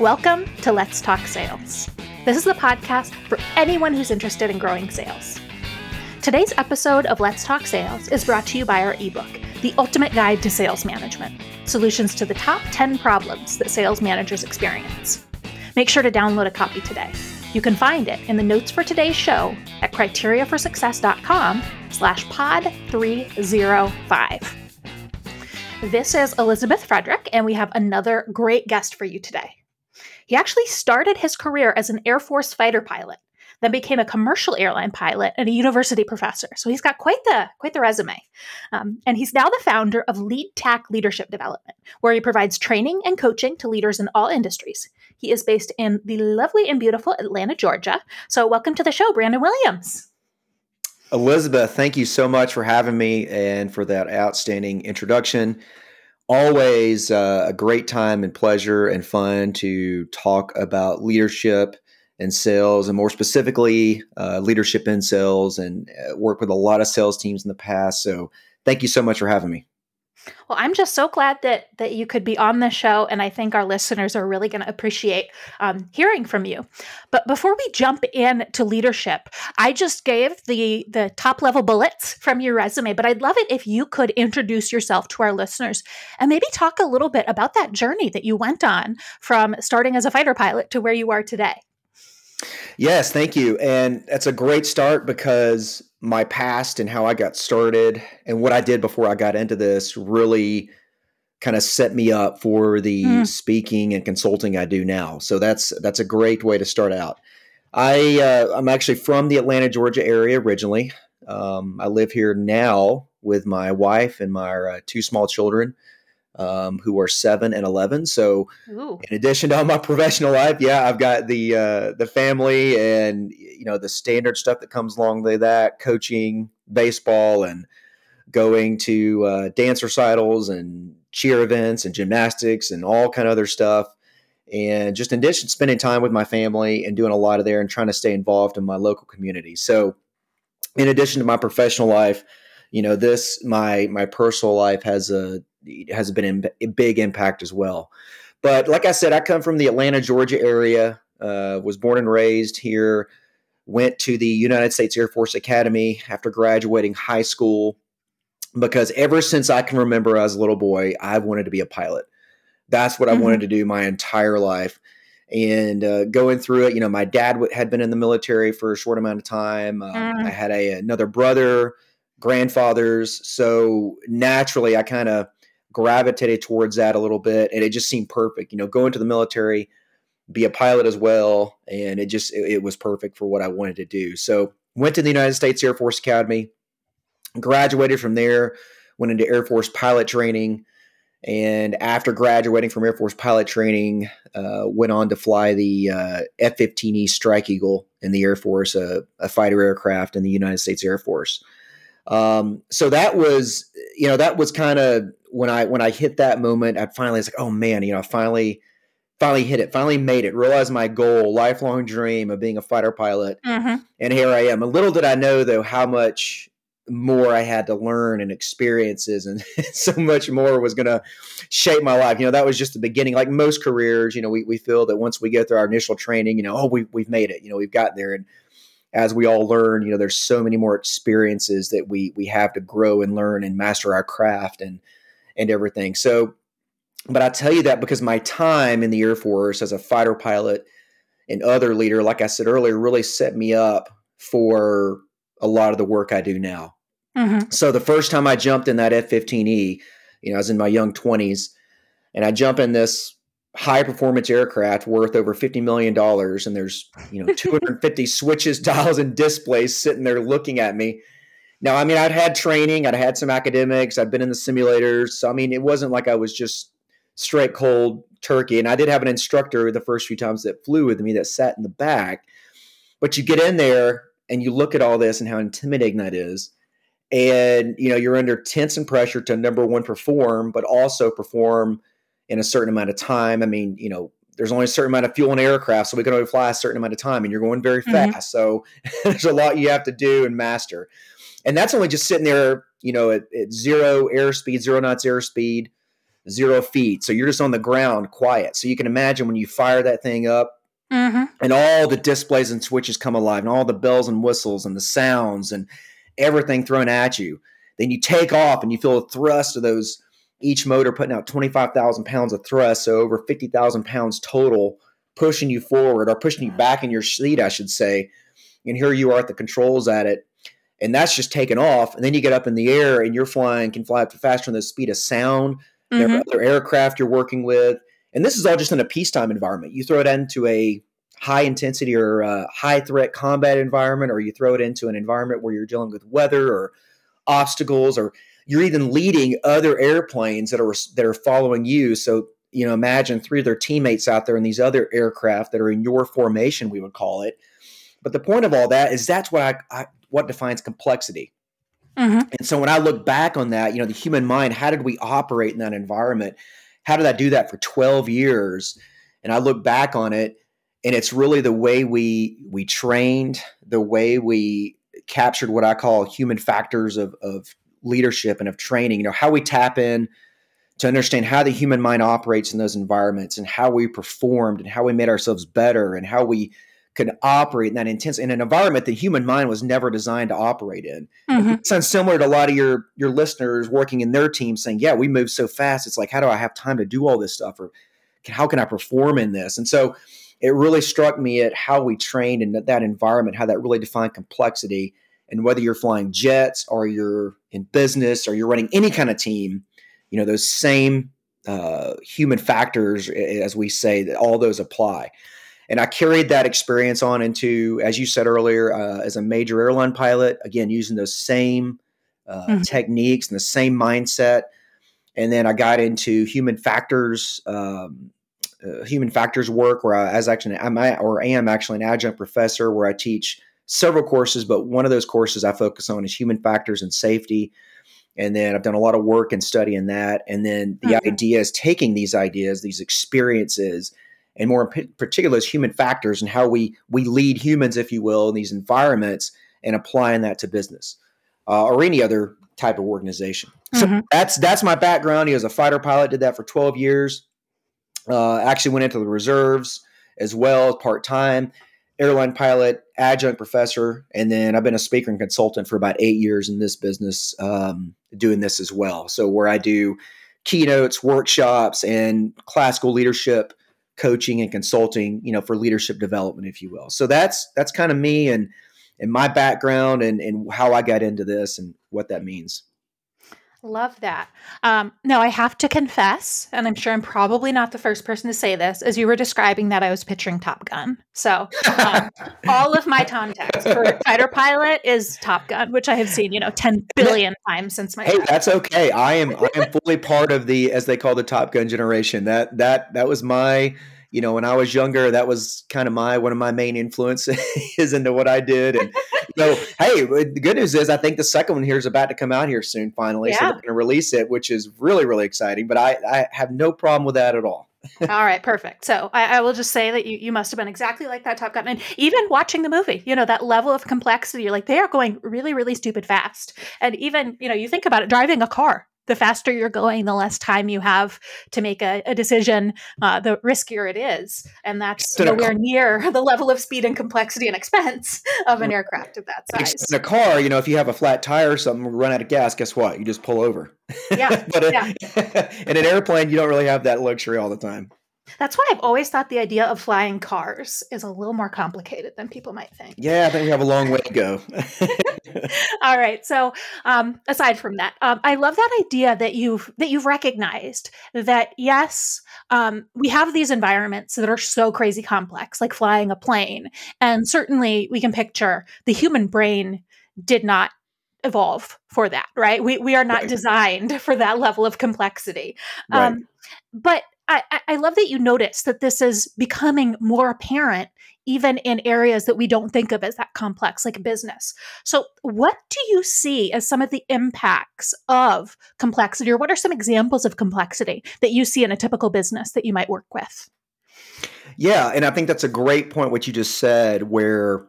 Welcome to Let's Talk Sales. This is the podcast for anyone who's interested in growing sales. Today's episode of Let's Talk Sales is brought to you by our ebook, The Ultimate Guide to Sales Management Solutions to the Top 10 Problems That Sales Managers Experience. Make sure to download a copy today. You can find it in the notes for today's show at criteriaforsuccess.com slash pod 305. This is Elizabeth Frederick, and we have another great guest for you today. He actually started his career as an Air Force fighter pilot, then became a commercial airline pilot and a university professor. So he's got quite the quite the resume. Um, and he's now the founder of Lead Tac Leadership Development, where he provides training and coaching to leaders in all industries. He is based in the lovely and beautiful Atlanta, Georgia. So welcome to the show, Brandon Williams. Elizabeth, thank you so much for having me and for that outstanding introduction always uh, a great time and pleasure and fun to talk about leadership and sales, and more specifically, uh, leadership in sales, and uh, work with a lot of sales teams in the past. So, thank you so much for having me. Well, I'm just so glad that that you could be on the show, and I think our listeners are really going to appreciate um, hearing from you. But before we jump in to leadership, I just gave the the top level bullets from your resume, but I'd love it if you could introduce yourself to our listeners and maybe talk a little bit about that journey that you went on from starting as a fighter pilot to where you are today. Yes, thank you. And that's a great start because my past and how I got started and what I did before I got into this really kind of set me up for the mm. speaking and consulting I do now. So that's that's a great way to start out. I uh, I'm actually from the Atlanta, Georgia area originally. Um, I live here now with my wife and my uh, two small children um, who are seven and eleven. So, Ooh. in addition to all my professional life, yeah, I've got the uh, the family and you know the standard stuff that comes along with that, coaching baseball and going to uh, dance recitals and cheer events and gymnastics and all kind of other stuff. And just in addition, spending time with my family and doing a lot of there and trying to stay involved in my local community. So, in addition to my professional life, you know, this my my personal life has a has been a big impact as well. But like I said, I come from the Atlanta, Georgia area. Uh, was born and raised here. Went to the United States Air Force Academy after graduating high school because ever since I can remember as a little boy, I've wanted to be a pilot. That's what mm-hmm. I wanted to do my entire life. And uh, going through it, you know, my dad w- had been in the military for a short amount of time. Uh, mm. I had a, another brother, grandfathers. So naturally, I kind of gravitated towards that a little bit, and it just seemed perfect. You know, go into the military, be a pilot as well, and it just it, it was perfect for what I wanted to do. So went to the United States Air Force Academy, graduated from there, went into Air Force pilot training. And after graduating from Air Force pilot training, uh, went on to fly the uh, F 15E Strike Eagle in the Air Force, a fighter aircraft in the United States Air Force. Um, so that was, you know, that was kind of when I when I hit that moment, I finally was like, oh man, you know, I finally finally hit it, finally made it, realized my goal, lifelong dream of being a fighter pilot, mm-hmm. and here I am. A little did I know though how much more I had to learn and experiences, and so much more was going to shape my life. You know, that was just the beginning. Like most careers, you know, we, we feel that once we get through our initial training, you know, oh, we, we've made it. You know, we've gotten there, and as we all learn, you know, there's so many more experiences that we we have to grow and learn and master our craft and and everything. So, but I tell you that because my time in the Air Force as a fighter pilot and other leader, like I said earlier, really set me up for a lot of the work I do now. Mm-hmm. So the first time I jumped in that F 15E, you know, I was in my young 20s, and I jump in this high performance aircraft worth over $50 million and there's you know 250 switches dials and displays sitting there looking at me now, I mean, I'd had training, I'd had some academics, I'd been in the simulators. So, I mean, it wasn't like I was just straight cold turkey. And I did have an instructor the first few times that flew with me that sat in the back. But you get in there and you look at all this and how intimidating that is. And, you know, you're under tense and pressure to number one, perform, but also perform in a certain amount of time. I mean, you know, there's only a certain amount of fuel in aircraft, so we can only fly a certain amount of time, and you're going very mm-hmm. fast. So there's a lot you have to do and master and that's only just sitting there, you know, at, at zero airspeed, zero knots airspeed, zero feet. So you're just on the ground, quiet. So you can imagine when you fire that thing up, mm-hmm. and all the displays and switches come alive, and all the bells and whistles and the sounds and everything thrown at you. Then you take off and you feel the thrust of those each motor putting out 25,000 pounds of thrust, so over 50,000 pounds total, pushing you forward or pushing you back in your seat, I should say. And here you are at the controls at it, and that's just taking off. And then you get up in the air and you're flying, can fly up faster than the speed of sound. Mm-hmm. There are other aircraft you're working with. And this is all just in a peacetime environment. You throw it into a high intensity or uh, high threat combat environment, or you throw it into an environment where you're dealing with weather or obstacles, or you're even leading other airplanes that are that are following you. So you know, imagine three of their teammates out there in these other aircraft that are in your formation, we would call it. But the point of all that is that's what I, I what defines complexity. Mm-hmm. And so when I look back on that, you know, the human mind, how did we operate in that environment? How did I do that for 12 years? And I look back on it, and it's really the way we we trained, the way we captured what I call human factors of, of leadership and of training. You know, how we tap in to understand how the human mind operates in those environments and how we performed and how we made ourselves better and how we could operate in that intense in an environment the human mind was never designed to operate in. Mm-hmm. It sounds similar to a lot of your your listeners working in their team saying, "Yeah, we move so fast. It's like, how do I have time to do all this stuff, or how can I perform in this?" And so, it really struck me at how we trained in that environment, how that really defined complexity, and whether you're flying jets or you're in business or you're running any kind of team, you know, those same uh, human factors, as we say, that all those apply. And I carried that experience on into, as you said earlier, uh, as a major airline pilot, again, using those same uh, mm-hmm. techniques and the same mindset. And then I got into human factors, um, uh, human factors work, where I, as actually I'm or am actually an adjunct professor, where I teach several courses, but one of those courses I focus on is human factors and safety. And then I've done a lot of work and study in that. And then the mm-hmm. idea is taking these ideas, these experiences, and more in particular is human factors and how we we lead humans, if you will, in these environments and applying that to business uh, or any other type of organization. Mm-hmm. So that's that's my background. He was a fighter pilot, did that for 12 years. Uh, actually went into the reserves as well, part time airline pilot, adjunct professor, and then I've been a speaker and consultant for about eight years in this business, um, doing this as well. So where I do keynotes, workshops, and classical leadership coaching and consulting, you know, for leadership development, if you will. So that's that's kind of me and and my background and and how I got into this and what that means. Love that. Um, now, I have to confess, and I'm sure I'm probably not the first person to say this, as you were describing that, I was picturing Top Gun. So, um, all of my context for fighter pilot is Top Gun, which I have seen, you know, 10 billion times since my. Hey, that's okay. I am I am fully part of the, as they call the Top Gun generation. That that that was my you know, when I was younger, that was kind of my one of my main influences into what I did. And so, hey, the good news is I think the second one here is about to come out here soon. Finally, yeah. so they're going to release it, which is really really exciting. But I I have no problem with that at all. all right, perfect. So I, I, will just say that you, you must have been exactly like that Top Gun. And even watching the movie, you know, that level of complexity, you're like, they are going really, really stupid fast. And even, you know, you think about it, driving a car, the faster you're going, the less time you have to make a, a decision, uh, the riskier it is. And that's nowhere near the level of speed and complexity and expense of an aircraft of that size. In a car, you know, if you have a flat tire or something, run out of gas, guess what? You just pull over. Yeah. but yeah. in an airplane, you don't really have that luxury all the time. That's why I've always thought the idea of flying cars is a little more complicated than people might think. Yeah, I think we have a long way to go. All right. So, um, aside from that, um, I love that idea that you've that you've recognized that yes, um, we have these environments that are so crazy complex, like flying a plane, and certainly we can picture the human brain did not evolve for that, right? We we are not right. designed for that level of complexity. Right. Um, but I, I love that you notice that this is becoming more apparent even in areas that we don't think of as that complex, like business. So, what do you see as some of the impacts of complexity, or what are some examples of complexity that you see in a typical business that you might work with? Yeah, and I think that's a great point what you just said, where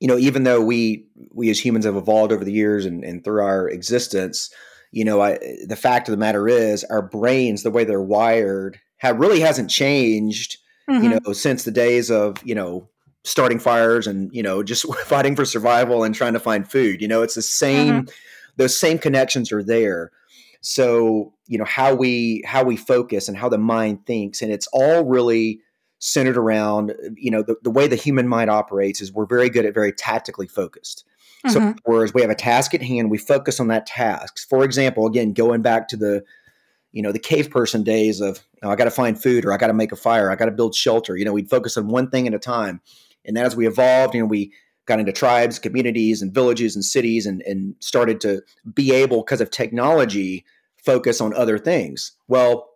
you know even though we we as humans have evolved over the years and, and through our existence you know, I, the fact of the matter is, our brains, the way they're wired, have really hasn't changed. Mm-hmm. You know, since the days of you know starting fires and you know just fighting for survival and trying to find food. You know, it's the same. Mm-hmm. Those same connections are there. So you know how we how we focus and how the mind thinks, and it's all really centered around you know the, the way the human mind operates is we're very good at very tactically focused so mm-hmm. whereas we have a task at hand, we focus on that task. For example, again, going back to the, you know, the cave person days of I got to find food or I got to make a fire, I got to build shelter. You know, we'd focus on one thing at a time. And as we evolved, you know, we got into tribes, communities, and villages and cities, and and started to be able because of technology focus on other things. Well,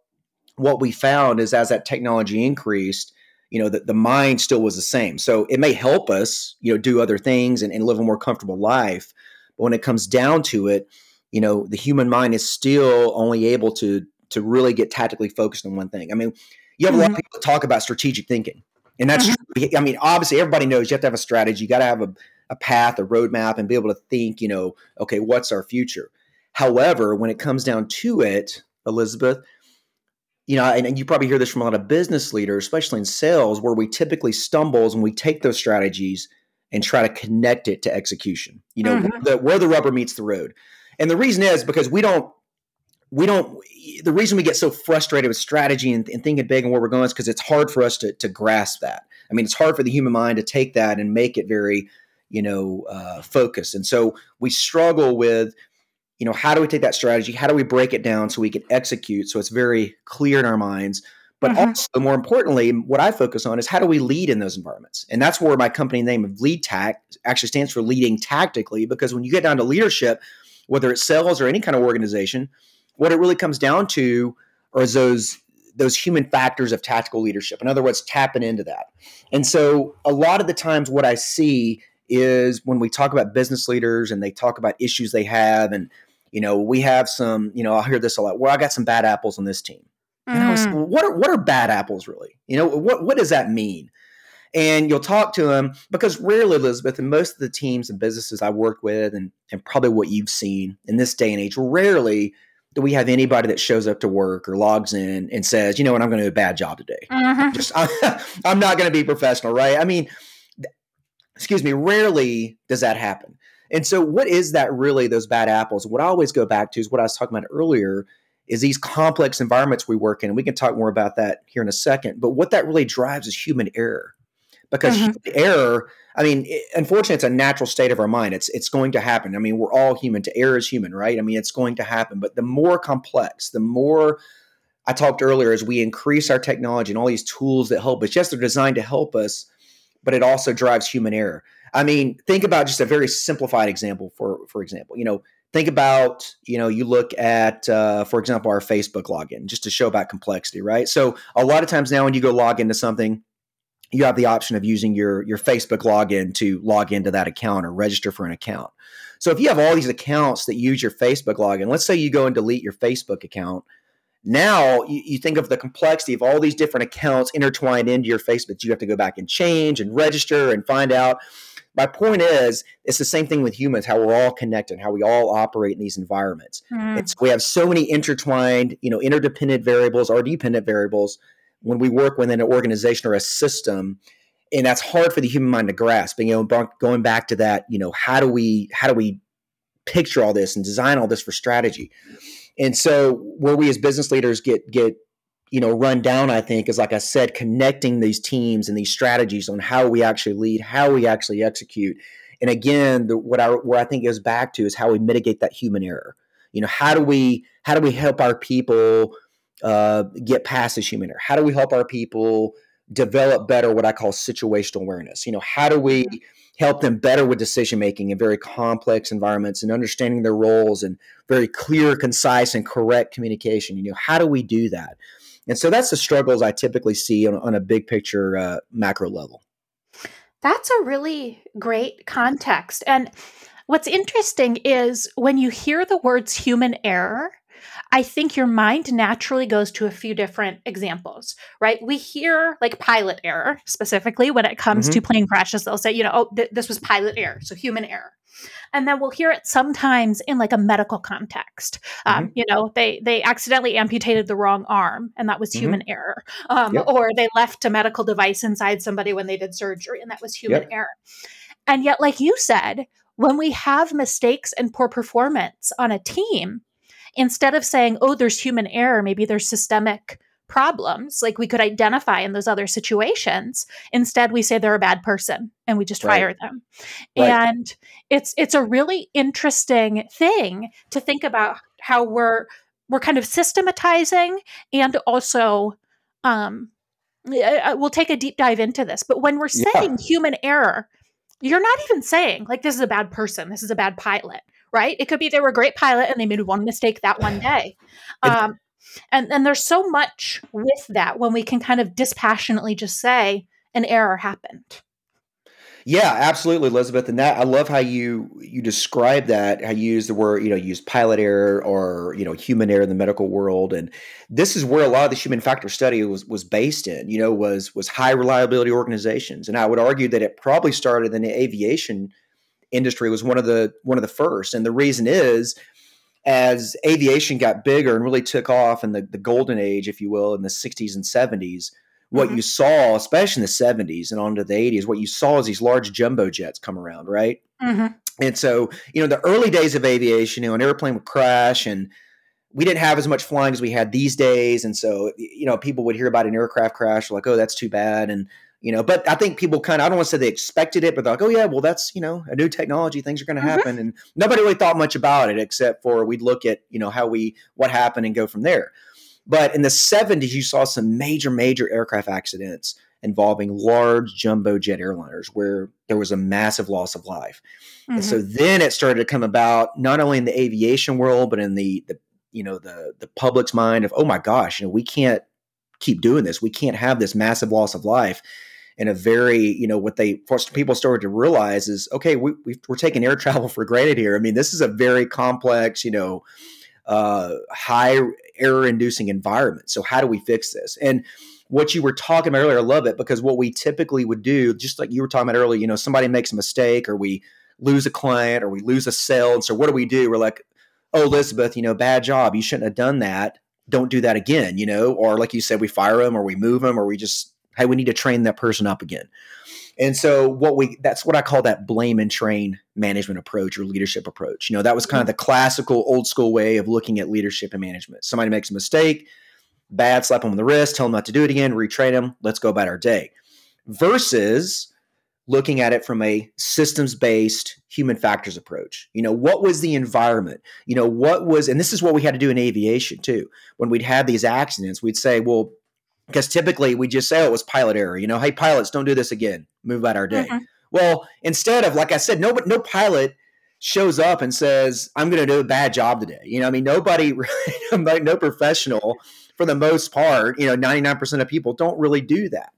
what we found is as that technology increased, you know, the, the mind still was the same. So it may help us, you know, do other things and, and live a more comfortable life. But when it comes down to it, you know, the human mind is still only able to to really get tactically focused on one thing. I mean, you have mm-hmm. a lot of mm-hmm. people talk about strategic thinking. And that's mm-hmm. true. I mean, obviously everybody knows you have to have a strategy, you got to have a, a path, a roadmap, and be able to think, you know, okay, what's our future? However, when it comes down to it, Elizabeth, you know, and, and, you probably hear this from a lot of business leaders, especially in sales, where we typically stumbles when we take those strategies and try to connect it to execution. You know, mm-hmm. the, where the rubber meets the road. And the reason is because we don't, we don't. The reason we get so frustrated with strategy and, and thinking big and where we're going is because it's hard for us to to grasp that. I mean, it's hard for the human mind to take that and make it very, you know, uh, focused. And so we struggle with you know, how do we take that strategy? How do we break it down so we can execute so it's very clear in our minds? But mm-hmm. also, more importantly, what I focus on is how do we lead in those environments? And that's where my company name of Lead Tac actually stands for leading tactically, because when you get down to leadership, whether it's sales or any kind of organization, what it really comes down to are those those human factors of tactical leadership. In other words, tapping into that. And so a lot of the times what I see is when we talk about business leaders and they talk about issues they have and you know, we have some, you know, I hear this a lot. Well, I got some bad apples on this team. And I was, mm. what are what are bad apples really? You know, what what does that mean? And you'll talk to them because rarely, Elizabeth, and most of the teams and businesses I work with, and and probably what you've seen in this day and age, rarely do we have anybody that shows up to work or logs in and says, you know what, I'm going to do a bad job today. Mm-hmm. Just I'm, I'm not going to be professional, right? I mean, excuse me. Rarely does that happen. And so, what is that really, those bad apples? What I always go back to is what I was talking about earlier is these complex environments we work in. We can talk more about that here in a second. But what that really drives is human error. Because mm-hmm. error, I mean, it, unfortunately, it's a natural state of our mind. It's it's going to happen. I mean, we're all human. To err is human, right? I mean, it's going to happen. But the more complex, the more I talked earlier, as we increase our technology and all these tools that help us, yes, they're designed to help us, but it also drives human error. I mean, think about just a very simplified example. For for example, you know, think about you know, you look at uh, for example our Facebook login, just to show about complexity, right? So a lot of times now when you go log into something, you have the option of using your your Facebook login to log into that account or register for an account. So if you have all these accounts that use your Facebook login, let's say you go and delete your Facebook account. Now you, you, think of the complexity of all these different accounts intertwined into your Facebook. You have to go back and change and register and find out my point is, it's the same thing with humans, how we're all connected, how we all operate in these environments. Mm. It's, we have so many intertwined, you know, interdependent variables or dependent variables when we work within an organization or a system. And that's hard for the human mind to grasp. And, you know, going back to that, you know, how do we, how do we picture all this and design all this for strategy? And so where we as business leaders get, get you know run down i think is like i said connecting these teams and these strategies on how we actually lead how we actually execute. And again the, what i where i think goes back to is how we mitigate that human error. You know how do we how do we help our people uh, get past this human error? How do we help our people develop better what i call situational awareness? You know how do we help them better with decision making in very complex environments and understanding their roles and very clear concise and correct communication? You know how do we do that and so that's the struggles I typically see on, on a big picture uh, macro level. That's a really great context. And what's interesting is when you hear the words human error, I think your mind naturally goes to a few different examples, right? We hear like pilot error specifically when it comes mm-hmm. to plane crashes. They'll say, you know, oh, th- this was pilot error, so human error. And then we'll hear it sometimes in like a medical context. Um, mm-hmm. You know, they they accidentally amputated the wrong arm, and that was mm-hmm. human error. Um, yep. Or they left a medical device inside somebody when they did surgery, and that was human yep. error. And yet, like you said, when we have mistakes and poor performance on a team, instead of saying, oh, there's human error, maybe there's systemic problems like we could identify in those other situations instead we say they're a bad person and we just right. fire them right. and it's it's a really interesting thing to think about how we're we're kind of systematizing and also um we'll take a deep dive into this but when we're saying yeah. human error you're not even saying like this is a bad person this is a bad pilot right it could be they were a great pilot and they made one mistake that one day um, and and there's so much with that when we can kind of dispassionately just say an error happened yeah, absolutely, Elizabeth. And that I love how you you describe that. How you use the word, you know, use pilot error or you know human error in the medical world, and this is where a lot of the human factor study was was based in. You know, was was high reliability organizations, and I would argue that it probably started in the aviation industry was one of the one of the first, and the reason is as aviation got bigger and really took off in the, the golden age, if you will, in the 60s and 70s, what mm-hmm. you saw, especially in the 70s and on to the 80s, what you saw is these large jumbo jets come around, right? Mm-hmm. And so, you know, the early days of aviation, you know, an airplane would crash and we didn't have as much flying as we had these days. And so, you know, people would hear about an aircraft crash, like, oh, that's too bad. And, you know, but I think people kind of, I don't want to say they expected it, but they're like, oh, yeah, well, that's, you know, a new technology, things are going to mm-hmm. happen. And nobody really thought much about it except for we'd look at, you know, how we, what happened and go from there. But in the 70s, you saw some major, major aircraft accidents involving large jumbo jet airliners where there was a massive loss of life. Mm-hmm. And so mm-hmm. then it started to come about not only in the aviation world, but in the, the you know, the the public's mind of, oh my gosh, you know, we can't keep doing this. We can't have this massive loss of life. In a very, you know, what they people started to realize is, okay, we, we are taking air travel for granted here. I mean, this is a very complex, you know, uh, high error inducing environment. So how do we fix this? And what you were talking about earlier, I love it because what we typically would do, just like you were talking about earlier, you know, somebody makes a mistake or we lose a client or we lose a sale. So what do we do? We're like, oh, Elizabeth, you know, bad job. You shouldn't have done that. Don't do that again, you know, or like you said, we fire them or we move them or we just, hey, we need to train that person up again. And so what we that's what I call that blame and train management approach or leadership approach. You know, that was kind of mm-hmm. the classical old school way of looking at leadership and management. Somebody makes a mistake, bad, slap them on the wrist, tell them not to do it again, retrain them, let's go about our day. Versus looking at it from a systems based human factors approach. You know, what was the environment? You know, what was, and this is what we had to do in aviation too. When we'd have these accidents, we'd say, well, because typically we just say oh, it was pilot error. You know, hey pilots, don't do this again. Move about our day. Mm-hmm. Well, instead of like I said, no, no pilot shows up and says, "I'm going to do a bad job today." You know, I mean, nobody, no professional, for the most part, you know, 99% of people don't really do that.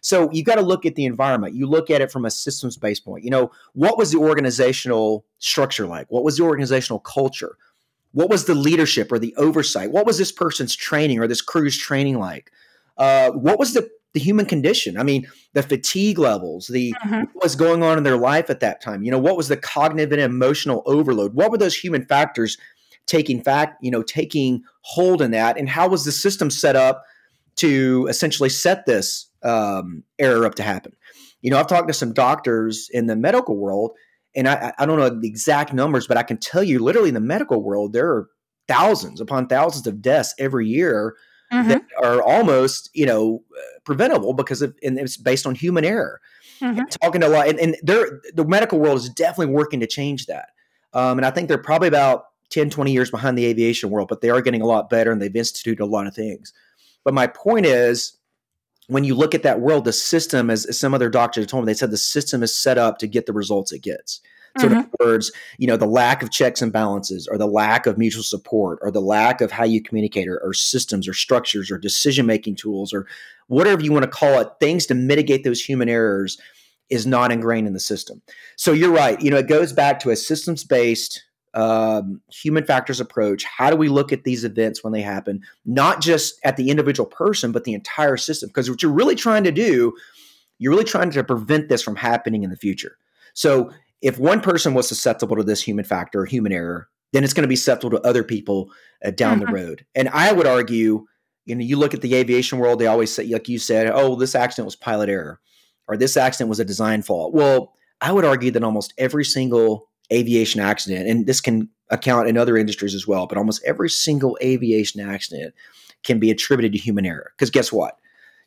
So you got to look at the environment. You look at it from a systems based point. You know, what was the organizational structure like? What was the organizational culture? What was the leadership or the oversight? What was this person's training or this crew's training like? Uh, what was the the human condition. I mean, the fatigue levels, the mm-hmm. what was going on in their life at that time. You know, what was the cognitive and emotional overload? What were those human factors taking fact, you know, taking hold in that? And how was the system set up to essentially set this um, error up to happen? You know, I've talked to some doctors in the medical world, and I, I don't know the exact numbers, but I can tell you, literally in the medical world, there are thousands upon thousands of deaths every year mm-hmm. that are almost you know preventable because of and it's based on human error. Mm-hmm. Talking to a lot, and, and the medical world is definitely working to change that. Um, and I think they're probably about 10, 20 years behind the aviation world, but they are getting a lot better and they've instituted a lot of things. But my point is, when you look at that world, the system, as, as some other doctors told me, they said the system is set up to get the results it gets. So, mm-hmm. other words, you know, the lack of checks and balances, or the lack of mutual support, or the lack of how you communicate, or, or systems, or structures, or decision making tools, or whatever you want to call it, things to mitigate those human errors is not ingrained in the system. So, you're right. You know, it goes back to a systems based um, human factors approach. How do we look at these events when they happen, not just at the individual person, but the entire system? Because what you're really trying to do, you're really trying to prevent this from happening in the future. So if one person was susceptible to this human factor, human error, then it's going to be susceptible to other people uh, down mm-hmm. the road. And I would argue, you know, you look at the aviation world, they always say, like you said, oh, this accident was pilot error, or this accident was a design fault. Well, I would argue that almost every single aviation accident, and this can account in other industries as well, but almost every single aviation accident can be attributed to human error. Because guess what?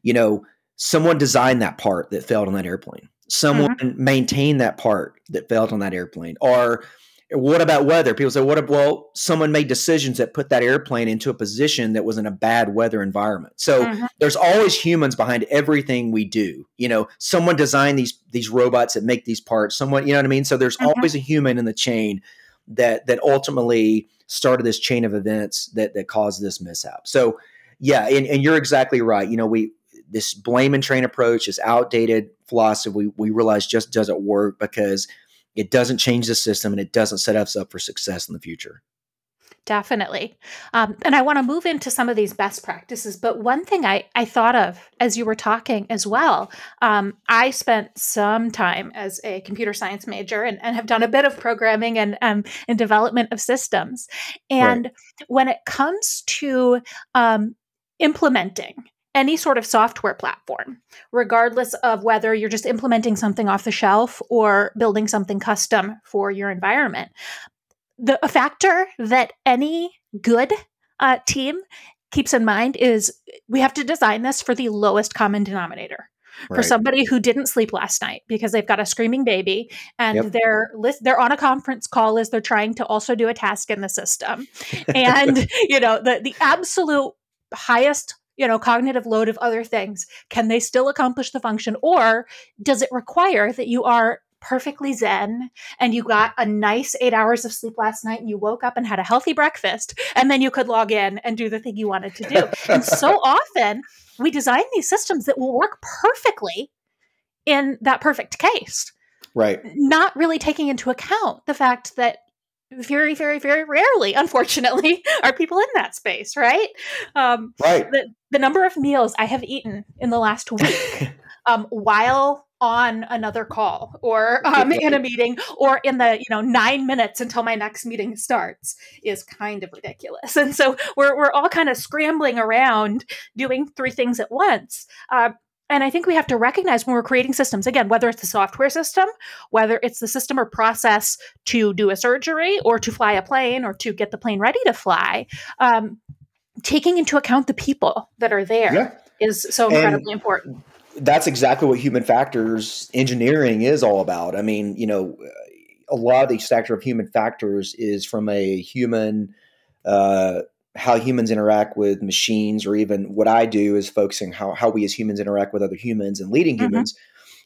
You know, someone designed that part that failed on that airplane someone mm-hmm. maintain that part that failed on that airplane? Or what about weather? People say what if well someone made decisions that put that airplane into a position that was in a bad weather environment. So mm-hmm. there's always humans behind everything we do you know? Someone designed these these robots that make these parts. Someone you know what i mean? So there's mm-hmm. always a human in the chain that that ultimately started this chain of events that that caused this mishap. So yeah and, and you're exactly right. You know we this blame and train approach is outdated philosophy we, we realize just doesn't work because it doesn't change the system and it doesn't set us up for success in the future. Definitely. Um, and i want to move into some of these best practices but one thing i, I thought of as you were talking as well um, i spent some time as a computer science major and, and have done a bit of programming and, um, and development of systems. And right. when it comes to um, implementing any sort of software platform, regardless of whether you're just implementing something off the shelf or building something custom for your environment. The a factor that any good uh, team keeps in mind is we have to design this for the lowest common denominator. Right. For somebody who didn't sleep last night because they've got a screaming baby and yep. they're list, they're on a conference call as they're trying to also do a task in the system, and you know the the absolute highest you know cognitive load of other things. Can they still accomplish the function? Or does it require that you are perfectly zen and you got a nice eight hours of sleep last night and you woke up and had a healthy breakfast and then you could log in and do the thing you wanted to do? And so often we design these systems that will work perfectly in that perfect case. Right. Not really taking into account the fact that very very very rarely unfortunately are people in that space right? Um, right. the, the number of meals i have eaten in the last week um, while on another call or um, in a meeting or in the you know nine minutes until my next meeting starts is kind of ridiculous. And so we're, we're all kind of scrambling around doing three things at once. Uh, and I think we have to recognize when we're creating systems, again, whether it's the software system, whether it's the system or process to do a surgery or to fly a plane or to get the plane ready to fly, um, taking into account the people that are there yeah. is so incredibly and important. That's exactly what human factors engineering is all about. I mean, you know, a lot of the factor of human factors is from a human uh, how humans interact with machines or even what I do is focusing how, how we as humans interact with other humans and leading mm-hmm. humans.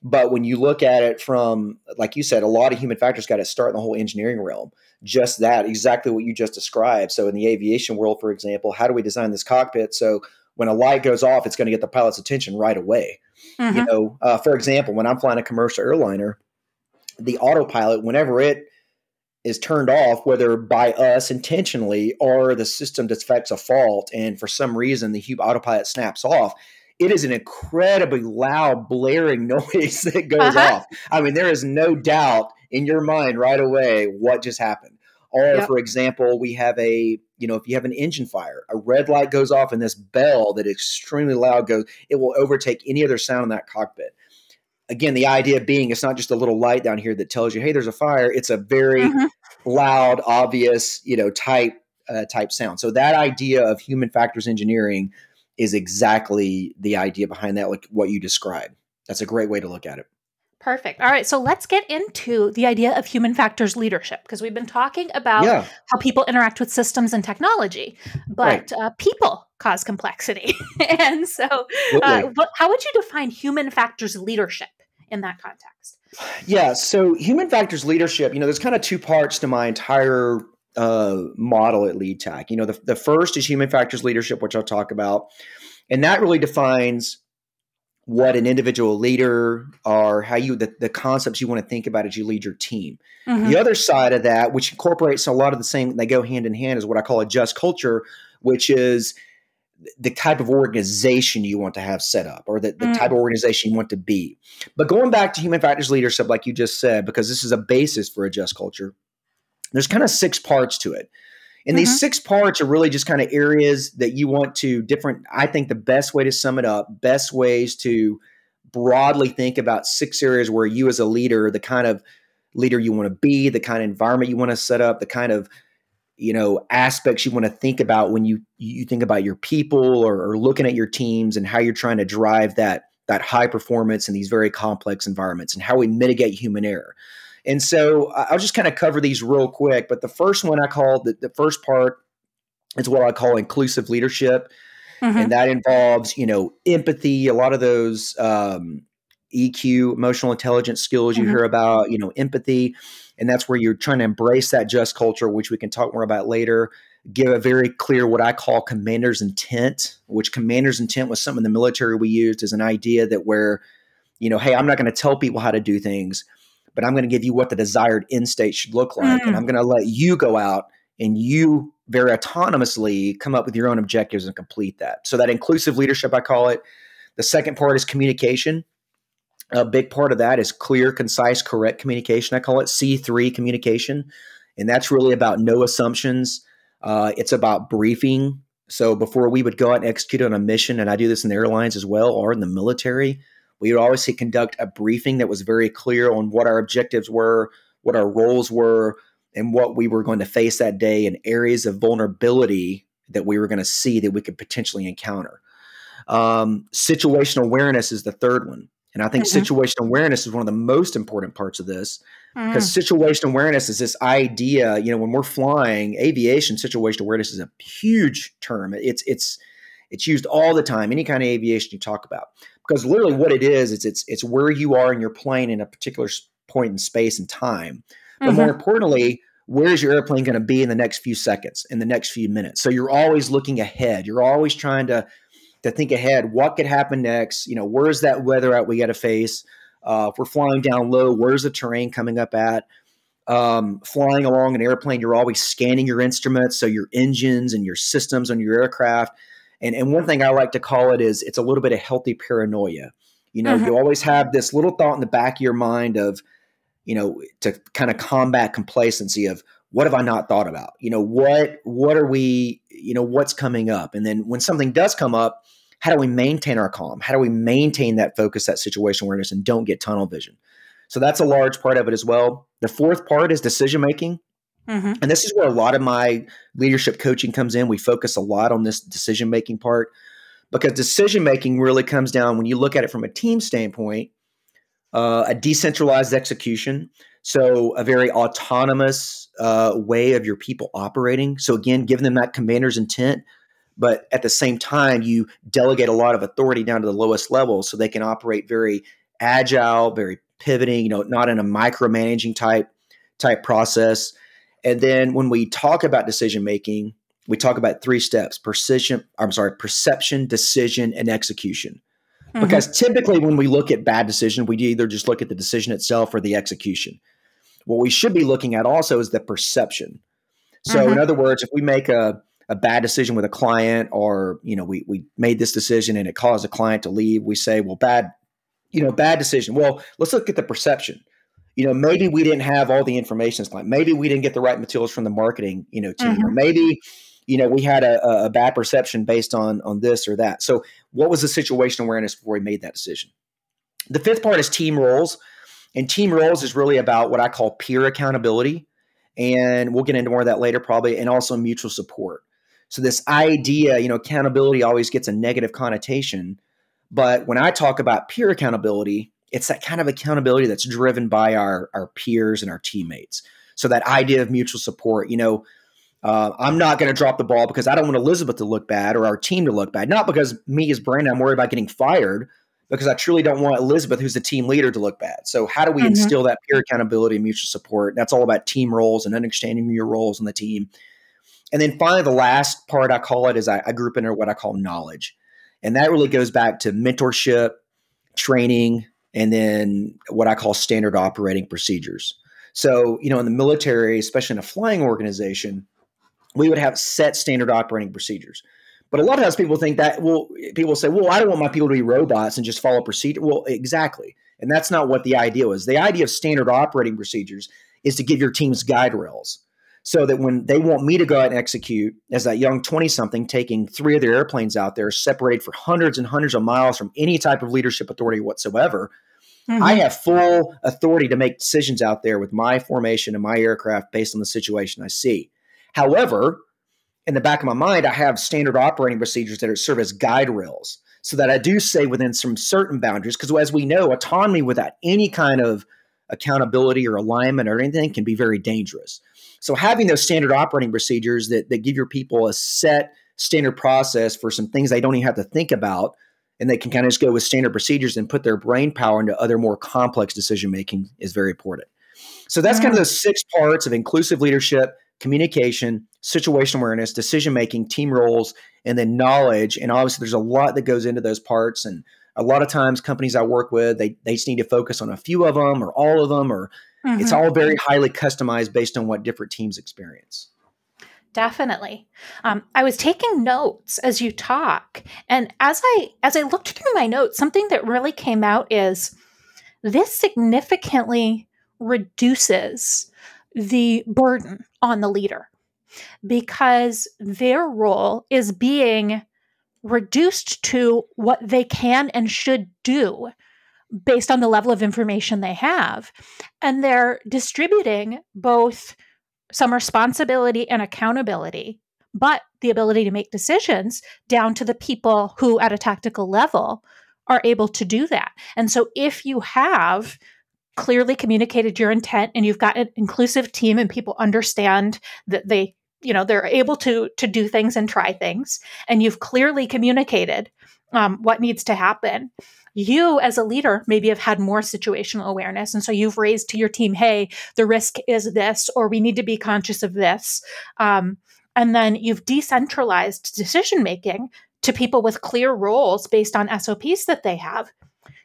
But when you look at it from, like you said, a lot of human factors got to start in the whole engineering realm. Just that, exactly what you just described. So in the aviation world, for example, how do we design this cockpit so when a light goes off, it's going to get the pilot's attention right away? Mm-hmm. You know, uh, for example, when I'm flying a commercial airliner, the autopilot, whenever it is turned off, whether by us intentionally or the system detects a fault, and for some reason the Hub autopilot snaps off, it is an incredibly loud, blaring noise that goes uh-huh. off. I mean, there is no doubt in your mind right away what just happened. Or, yep. for example, we have a, you know, if you have an engine fire, a red light goes off and this bell that is extremely loud goes, it will overtake any other sound in that cockpit again, the idea being it's not just a little light down here that tells you, hey, there's a fire. It's a very mm-hmm. loud, obvious, you know, type uh, type sound. So that idea of human factors engineering is exactly the idea behind that, like what you described. That's a great way to look at it. Perfect. All right. So let's get into the idea of human factors leadership because we've been talking about yeah. how people interact with systems and technology, but right. uh, people cause complexity. and so, uh, what, how would you define human factors leadership? In that context? Yeah. So human factors leadership, you know, there's kind of two parts to my entire uh, model at Lead Tac You know, the, the first is human factors leadership, which I'll talk about. And that really defines what an individual leader or how you the, the concepts you want to think about as you lead your team. Mm-hmm. The other side of that, which incorporates a lot of the same, they go hand in hand, is what I call a just culture, which is the type of organization you want to have set up or the, the mm. type of organization you want to be. But going back to human factors leadership, like you just said, because this is a basis for a just culture, there's kind of six parts to it. And mm-hmm. these six parts are really just kind of areas that you want to different. I think the best way to sum it up, best ways to broadly think about six areas where you as a leader, the kind of leader you want to be, the kind of environment you want to set up, the kind of you know aspects you want to think about when you you think about your people or, or looking at your teams and how you're trying to drive that that high performance in these very complex environments and how we mitigate human error. And so I'll just kind of cover these real quick. But the first one I call the, the first part is what I call inclusive leadership. Mm-hmm. And that involves, you know, empathy, a lot of those um, EQ, emotional intelligence skills you mm-hmm. hear about, you know, empathy. And that's where you're trying to embrace that just culture, which we can talk more about later. Give a very clear, what I call commander's intent, which commander's intent was something in the military we used as an idea that where, you know, hey, I'm not going to tell people how to do things, but I'm going to give you what the desired end state should look like. Mm. And I'm going to let you go out and you very autonomously come up with your own objectives and complete that. So that inclusive leadership, I call it. The second part is communication a big part of that is clear, concise, correct communication. I call it C3 communication. And that's really about no assumptions. Uh, it's about briefing. So before we would go out and execute on a mission, and I do this in the airlines as well or in the military, we would always conduct a briefing that was very clear on what our objectives were, what our roles were, and what we were going to face that day and areas of vulnerability that we were going to see that we could potentially encounter. Um, situational awareness is the third one. And I think mm-hmm. situational awareness is one of the most important parts of this because mm. situational awareness is this idea, you know, when we're flying aviation, situational awareness is a huge term. It's it's it's used all the time, any kind of aviation you talk about. Because literally what it is, it's it's it's where you are in your plane in a particular point in space and time. But mm-hmm. more importantly, where's your airplane going to be in the next few seconds, in the next few minutes? So you're always looking ahead. You're always trying to to think ahead. What could happen next? You know, where's that weather out we got to face? Uh, if we're flying down low, where's the terrain coming up at? Um, flying along an airplane, you're always scanning your instruments, so your engines and your systems on your aircraft. And, and one thing I like to call it is it's a little bit of healthy paranoia. You know, uh-huh. you always have this little thought in the back of your mind of, you know, to kind of combat complacency of what have I not thought about? You know, what what are we, you know, what's coming up? And then when something does come up, how do we maintain our calm? How do we maintain that focus, that situation awareness, and don't get tunnel vision? So that's a large part of it as well. The fourth part is decision making. Mm-hmm. And this is where a lot of my leadership coaching comes in. We focus a lot on this decision making part because decision making really comes down when you look at it from a team standpoint, uh, a decentralized execution. So, a very autonomous uh, way of your people operating. So, again, giving them that commander's intent but at the same time you delegate a lot of authority down to the lowest level so they can operate very agile very pivoting you know not in a micromanaging type type process and then when we talk about decision making we talk about three steps precision i'm sorry perception decision and execution mm-hmm. because typically when we look at bad decision we either just look at the decision itself or the execution what we should be looking at also is the perception. So mm-hmm. in other words if we make a a bad decision with a client or you know we we made this decision and it caused a client to leave we say well bad you know bad decision. Well let's look at the perception. You know maybe we didn't have all the information like maybe we didn't get the right materials from the marketing you know team. Mm-hmm. or maybe you know we had a, a bad perception based on on this or that. So what was the situation awareness before we made that decision? The fifth part is team roles and team roles is really about what i call peer accountability and we'll get into more of that later probably and also mutual support so this idea, you know, accountability always gets a negative connotation. But when I talk about peer accountability, it's that kind of accountability that's driven by our, our peers and our teammates. So that idea of mutual support, you know, uh, I'm not going to drop the ball because I don't want Elizabeth to look bad or our team to look bad. Not because me as Brandon, I'm worried about getting fired, because I truly don't want Elizabeth, who's the team leader, to look bad. So how do we mm-hmm. instill that peer accountability and mutual support? That's all about team roles and understanding your roles on the team and then finally, the last part I call it is I, I group into what I call knowledge. And that really goes back to mentorship, training, and then what I call standard operating procedures. So, you know, in the military, especially in a flying organization, we would have set standard operating procedures. But a lot of times people think that, well, people say, well, I don't want my people to be robots and just follow procedure. Well, exactly. And that's not what the idea was. The idea of standard operating procedures is to give your teams guide rails so that when they want me to go out and execute as that young 20 something taking three of their airplanes out there separated for hundreds and hundreds of miles from any type of leadership authority whatsoever mm-hmm. i have full authority to make decisions out there with my formation and my aircraft based on the situation i see however in the back of my mind i have standard operating procedures that are serve as guide rails so that i do say within some certain boundaries because as we know autonomy without any kind of accountability or alignment or anything can be very dangerous so having those standard operating procedures that, that give your people a set standard process for some things they don't even have to think about, and they can kind of just go with standard procedures and put their brain power into other more complex decision making is very important. So that's kind of mm. the six parts of inclusive leadership, communication, situation awareness, decision making, team roles, and then knowledge. And obviously, there's a lot that goes into those parts. And a lot of times, companies I work with, they, they just need to focus on a few of them or all of them or Mm-hmm. It's all very highly customized based on what different teams experience. Definitely. Um, I was taking notes as you talk, and as I as I looked through my notes, something that really came out is this significantly reduces the burden on the leader because their role is being reduced to what they can and should do based on the level of information they have. And they're distributing both some responsibility and accountability, but the ability to make decisions down to the people who, at a tactical level, are able to do that. And so if you have clearly communicated your intent and you've got an inclusive team and people understand that they you know they're able to to do things and try things and you've clearly communicated um, what needs to happen you as a leader maybe have had more situational awareness. And so you've raised to your team hey the risk is this or we need to be conscious of this um, and then you've decentralized decision making to people with clear roles based on sops that they have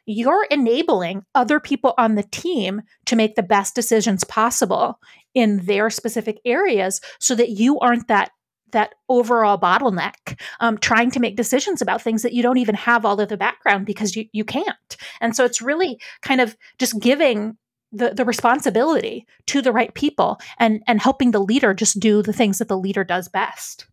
you're enabling other people on the team to make the best decisions possible in their specific areas so that you aren't that that overall bottleneck um, trying to make decisions about things that you don't even have all of the background because you, you can't. And so it's really kind of just giving the, the responsibility to the right people and and helping the leader just do the things that the leader does best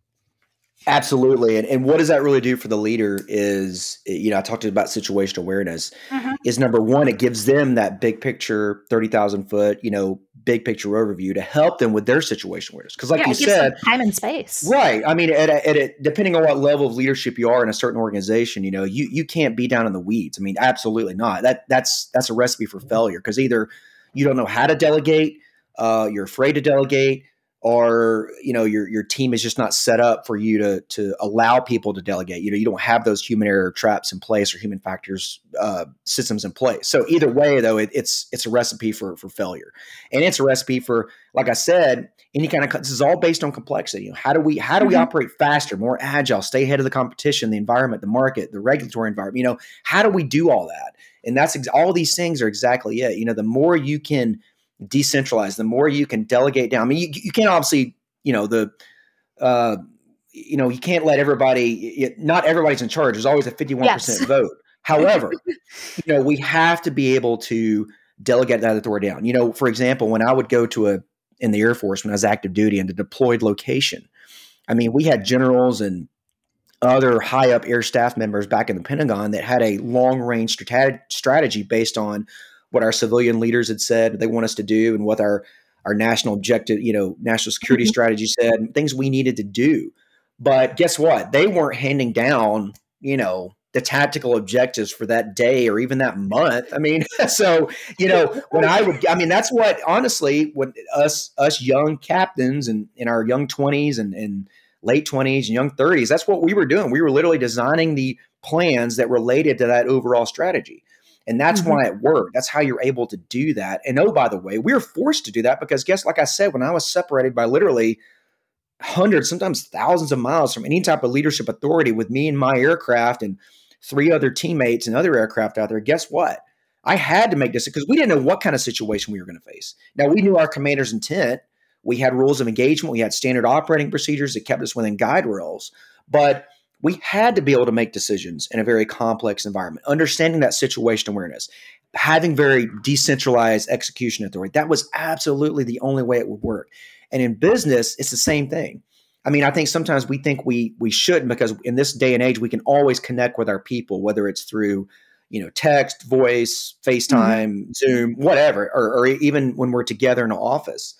Absolutely. And, and what does that really do for the leader is, you know, I talked about situational awareness mm-hmm. is number one, it gives them that big picture, 30,000 foot, you know, big picture overview to help them with their situational awareness. Cause like yeah, you said, time and space. Right. I mean, at, a, at a, depending on what level of leadership you are in a certain organization, you know, you, you can't be down in the weeds. I mean, absolutely not. That that's, that's a recipe for failure. Cause either you don't know how to delegate, uh, you're afraid to delegate, or you know your your team is just not set up for you to to allow people to delegate. You know you don't have those human error traps in place or human factors uh, systems in place. So either way, though, it, it's it's a recipe for for failure, and it's a recipe for like I said, any kind of this is all based on complexity. You know, how do we how do we mm-hmm. operate faster, more agile, stay ahead of the competition, the environment, the market, the regulatory environment? You know, how do we do all that? And that's ex- all these things are exactly it. You know, the more you can decentralize, the more you can delegate down. I mean, you, you can't obviously, you know, the, uh, you know, you can't let everybody, not everybody's in charge. There's always a 51% yes. vote. However, you know, we have to be able to delegate that authority down. You know, for example, when I would go to a, in the Air Force, when I was active duty in a deployed location, I mean, we had generals and other high up air staff members back in the Pentagon that had a long range strategy based on what our civilian leaders had said they want us to do and what our our national objective, you know, national security mm-hmm. strategy said, things we needed to do. But guess what? They weren't handing down, you know, the tactical objectives for that day or even that month. I mean, so you know, when I would, I mean, that's what honestly, when us us young captains and in our young twenties and, and late twenties and young thirties, that's what we were doing. We were literally designing the plans that related to that overall strategy. And that's mm-hmm. why it worked. That's how you're able to do that. And oh, by the way, we are forced to do that because guess, like I said, when I was separated by literally hundreds, sometimes thousands of miles from any type of leadership authority with me and my aircraft and three other teammates and other aircraft out there, guess what? I had to make this because we didn't know what kind of situation we were going to face. Now we knew our commander's intent. We had rules of engagement. We had standard operating procedures that kept us within guide rails. But we had to be able to make decisions in a very complex environment, understanding that situation awareness, having very decentralized execution authority. That was absolutely the only way it would work. And in business, it's the same thing. I mean, I think sometimes we think we we shouldn't because in this day and age, we can always connect with our people, whether it's through you know text, voice, FaceTime, mm-hmm. Zoom, whatever, or, or, even when we're together in an office.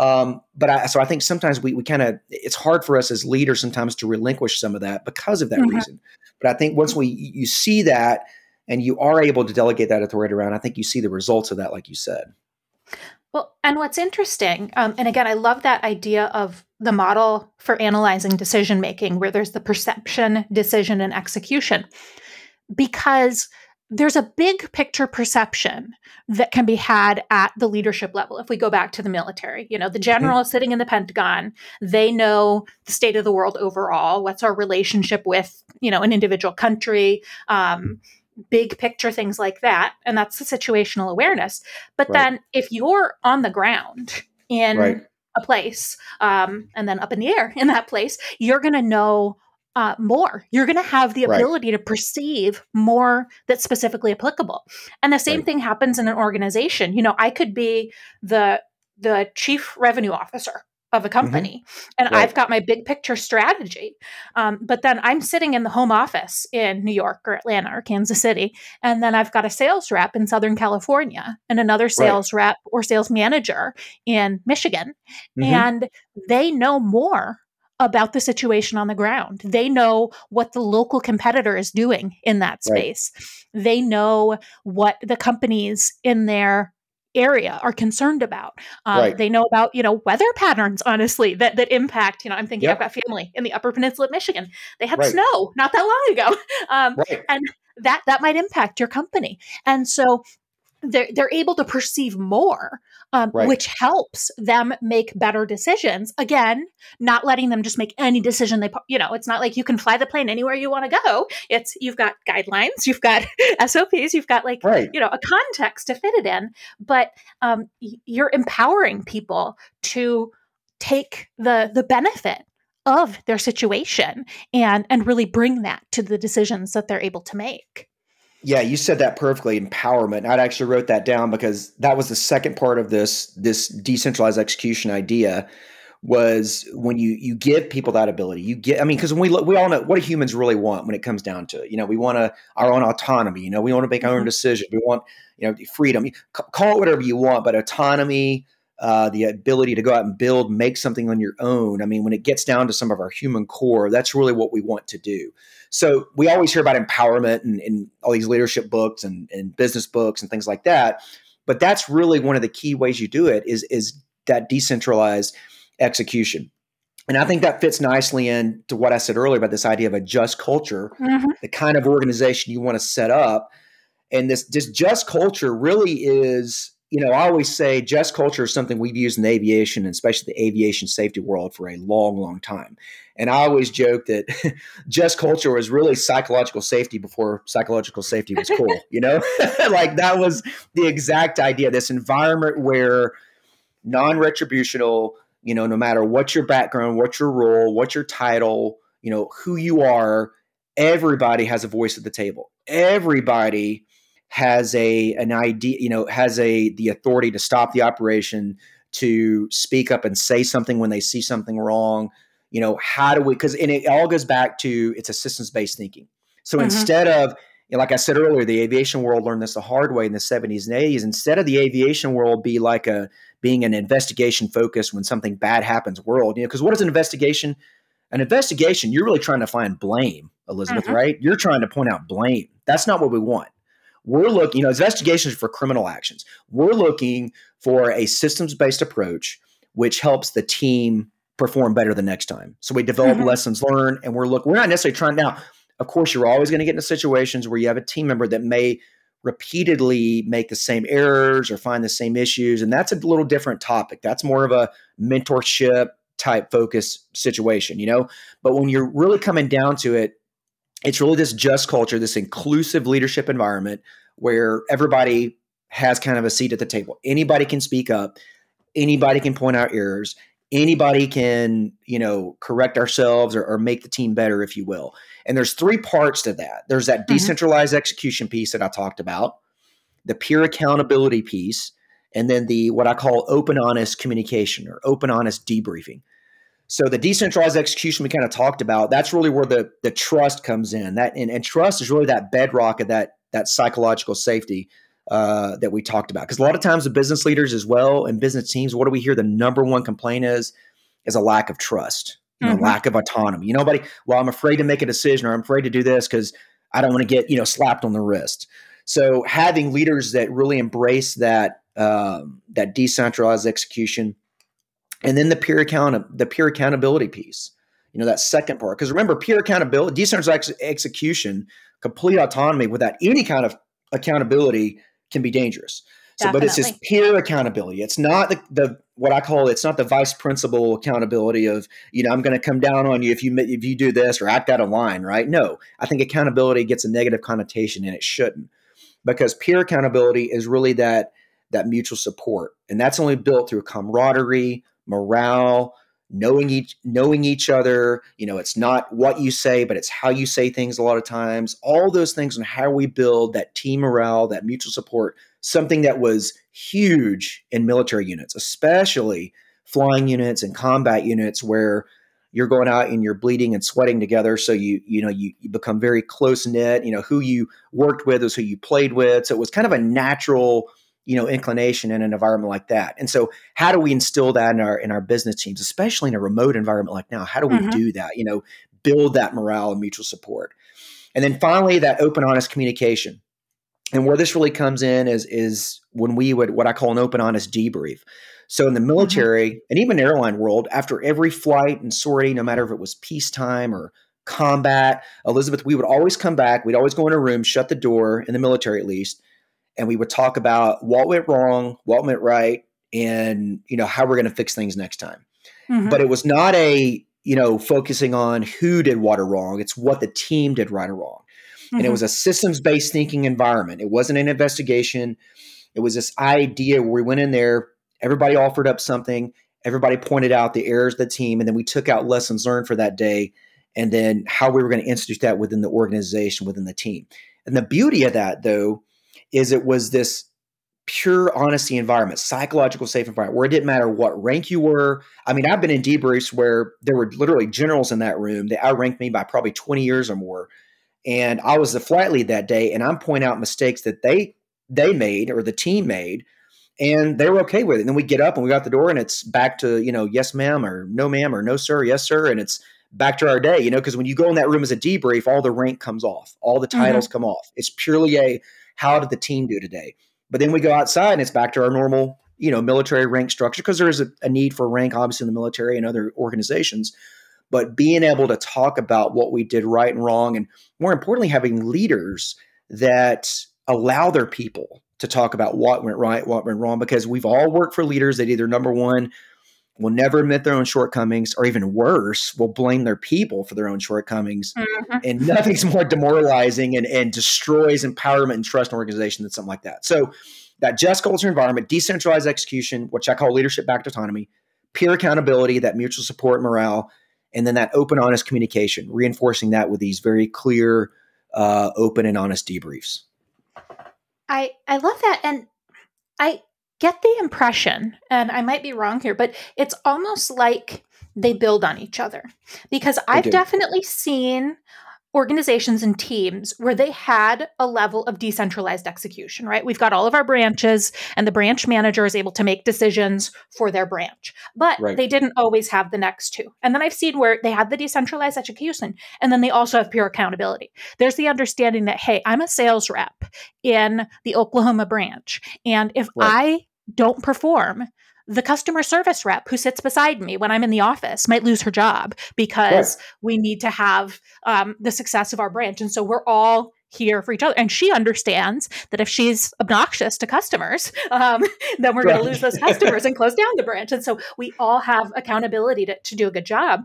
Um, but I, so I think sometimes we, we kind of it's hard for us as leaders sometimes to relinquish some of that because of that mm-hmm. reason. But I think once we you see that and you are able to delegate that authority around, I think you see the results of that, like you said. Well, and what's interesting, um, and again, I love that idea of the model for analyzing decision making, where there's the perception, decision, and execution, because there's a big picture perception that can be had at the leadership level. If we go back to the military, you know, the general mm-hmm. sitting in the Pentagon, they know the state of the world overall. What's our relationship with, you know, an individual country? Um, big picture things like that. And that's the situational awareness. But right. then if you're on the ground in right. a place um, and then up in the air in that place, you're going to know uh, more. You're going to have the ability right. to perceive more that's specifically applicable. And the same thing happens in an organization. You know, I could be the the chief revenue officer of a mm-hmm. company mm-hmm. and right. i've got my big picture strategy um, but then i'm sitting in the home office in new york or atlanta or kansas city and then i've got a sales rep in southern california and another sales right. rep or sales manager in michigan mm-hmm. and they know more about the situation on the ground. They know what the local competitor is doing in that space. Right. They know what the companies in their area are concerned about. Um, right. They know about you know weather patterns, honestly, that that impact. You know, I'm thinking yep. I've got family in the Upper Peninsula of Michigan. They had right. snow not that long ago, um, right. and that that might impact your company. And so they're, they're able to perceive more, um, right. which helps them make better decisions. Again, not letting them just make any decision they, you know, it's not like you can fly the plane anywhere you want to go. It's you've got guidelines, you've got SOPs, you've got like, right. you know, a context to fit it in, but um, you're empowering people to take the the benefit of their situation and and really bring that to the decisions that they're able to make. Yeah, you said that perfectly. Empowerment. I'd actually wrote that down because that was the second part of this this decentralized execution idea was when you you give people that ability. You get. I mean, because when we look, we all know what do humans really want when it comes down to it. You know, we want to our own autonomy. You know, we want to make our own mm-hmm. decision. We want you know freedom. Call it whatever you want, but autonomy. Uh, the ability to go out and build, make something on your own. I mean, when it gets down to some of our human core, that's really what we want to do. So we always hear about empowerment and, and all these leadership books and, and business books and things like that. But that's really one of the key ways you do it is, is that decentralized execution. And I think that fits nicely into what I said earlier about this idea of a just culture, mm-hmm. the kind of organization you want to set up. And this, this just culture really is you know, I always say just culture is something we've used in aviation and especially the aviation safety world for a long, long time. And I always joke that just culture was really psychological safety before psychological safety was cool, you know? like that was the exact idea. This environment where non retributional, you know, no matter what your background, what your role, what your title, you know, who you are, everybody has a voice at the table. Everybody has a an idea, you know, has a the authority to stop the operation, to speak up and say something when they see something wrong. You know, how do we? Because and it all goes back to it's a systems based thinking. So mm-hmm. instead of you know, like I said earlier, the aviation world learned this the hard way in the 70s and 80s. Instead of the aviation world be like a being an investigation focus when something bad happens world, you know, because what is an investigation? An investigation, you're really trying to find blame, Elizabeth, mm-hmm. right? You're trying to point out blame. That's not what we want. We're looking, you know, investigations for criminal actions. We're looking for a systems based approach which helps the team perform better the next time. So we develop mm-hmm. lessons learned and we're look we're not necessarily trying now. Of course, you're always going to get into situations where you have a team member that may repeatedly make the same errors or find the same issues. And that's a little different topic. That's more of a mentorship type focus situation, you know? But when you're really coming down to it, it's really this just culture, this inclusive leadership environment where everybody has kind of a seat at the table. Anybody can speak up, anybody can point out errors, anybody can, you know, correct ourselves or, or make the team better, if you will. And there's three parts to that. There's that mm-hmm. decentralized execution piece that I talked about, the peer accountability piece, and then the what I call open honest communication or open honest debriefing. So the decentralized execution we kind of talked about, that's really where the the trust comes in. That and, and trust is really that bedrock of that that psychological safety uh, that we talked about. Because a lot of times the business leaders as well and business teams, what do we hear? The number one complaint is is a lack of trust, you know, mm-hmm. lack of autonomy. You know, nobody. Well, I'm afraid to make a decision, or I'm afraid to do this because I don't want to get you know slapped on the wrist. So having leaders that really embrace that um, that decentralized execution and then the peer account the peer accountability piece you know that second part. Because remember peer accountability decentralized ex- execution complete autonomy without any kind of accountability can be dangerous. So Definitely. but it's just peer accountability. It's not the, the what i call it's not the vice principal accountability of you know i'm going to come down on you if you if you do this or act out of line right? No i think accountability gets a negative connotation and it shouldn't. Because peer accountability is really that that mutual support. And that's only built through camaraderie morale, knowing each knowing each other you know it's not what you say but it's how you say things a lot of times. All those things and how we build that team morale that mutual support something that was huge in military units especially flying units and combat units where you're going out and you're bleeding and sweating together. So you you know you, you become very close knit. You know who you worked with is who you played with. So it was kind of a natural you know inclination in an environment like that and so how do we instill that in our in our business teams especially in a remote environment like now how do we mm-hmm. do that you know build that morale and mutual support and then finally that open honest communication and where this really comes in is is when we would what i call an open honest debrief so in the mm-hmm. military mm-hmm. and even airline world after every flight and sortie no matter if it was peacetime or combat elizabeth we would always come back we'd always go in a room shut the door in the military at least and we would talk about what went wrong, what went right, and you know how we're going to fix things next time. Mm-hmm. But it was not a you know focusing on who did what or wrong. It's what the team did right or wrong. Mm-hmm. And it mm-hmm. was a systems based thinking environment. It wasn't an investigation. It was this idea where we went in there, everybody offered up something, everybody pointed out the errors of the team, and then we took out lessons learned for that day, and then how we were going to institute that within the organization, within the team. And the beauty of that, though, is it was this pure honesty environment, psychological safe environment, where it didn't matter what rank you were. I mean, I've been in debriefs where there were literally generals in that room. They outranked me by probably 20 years or more. And I was the flight lead that day, and I'm pointing out mistakes that they they made or the team made, and they were okay with it. And then we get up and we got the door, and it's back to you know, yes, ma'am, or no, ma'am, or no, sir, yes, sir, and it's back to our day. You know, because when you go in that room as a debrief, all the rank comes off, all the titles mm-hmm. come off. It's purely a how did the team do today? But then we go outside and it's back to our normal, you know, military rank structure because there is a, a need for rank, obviously, in the military and other organizations. But being able to talk about what we did right and wrong, and more importantly, having leaders that allow their people to talk about what went right, what went wrong, because we've all worked for leaders that either number one will never admit their own shortcomings, or even worse, will blame their people for their own shortcomings. Mm-hmm. And nothing's more demoralizing and, and destroys empowerment and trust in an organization than something like that. So, that just culture environment, decentralized execution, which I call leadership backed autonomy, peer accountability, that mutual support, morale, and then that open, honest communication, reinforcing that with these very clear, uh, open, and honest debriefs. I I love that, and I get the impression, and I might be wrong here, but it's almost like they build on each other because I've definitely seen organizations and teams where they had a level of decentralized execution, right? We've got all of our branches and the branch manager is able to make decisions for their branch, but right. they didn't always have the next two. And then I've seen where they had the decentralized execution and then they also have peer accountability. There's the understanding that, hey, I'm a sales rep in the Oklahoma branch. And if right. I don't perform, the customer service rep who sits beside me when I'm in the office might lose her job because we need to have um, the success of our branch. And so we're all here for each other. And she understands that if she's obnoxious to customers, um, then we're right. going to lose those customers and close down the branch. And so we all have accountability to, to do a good job.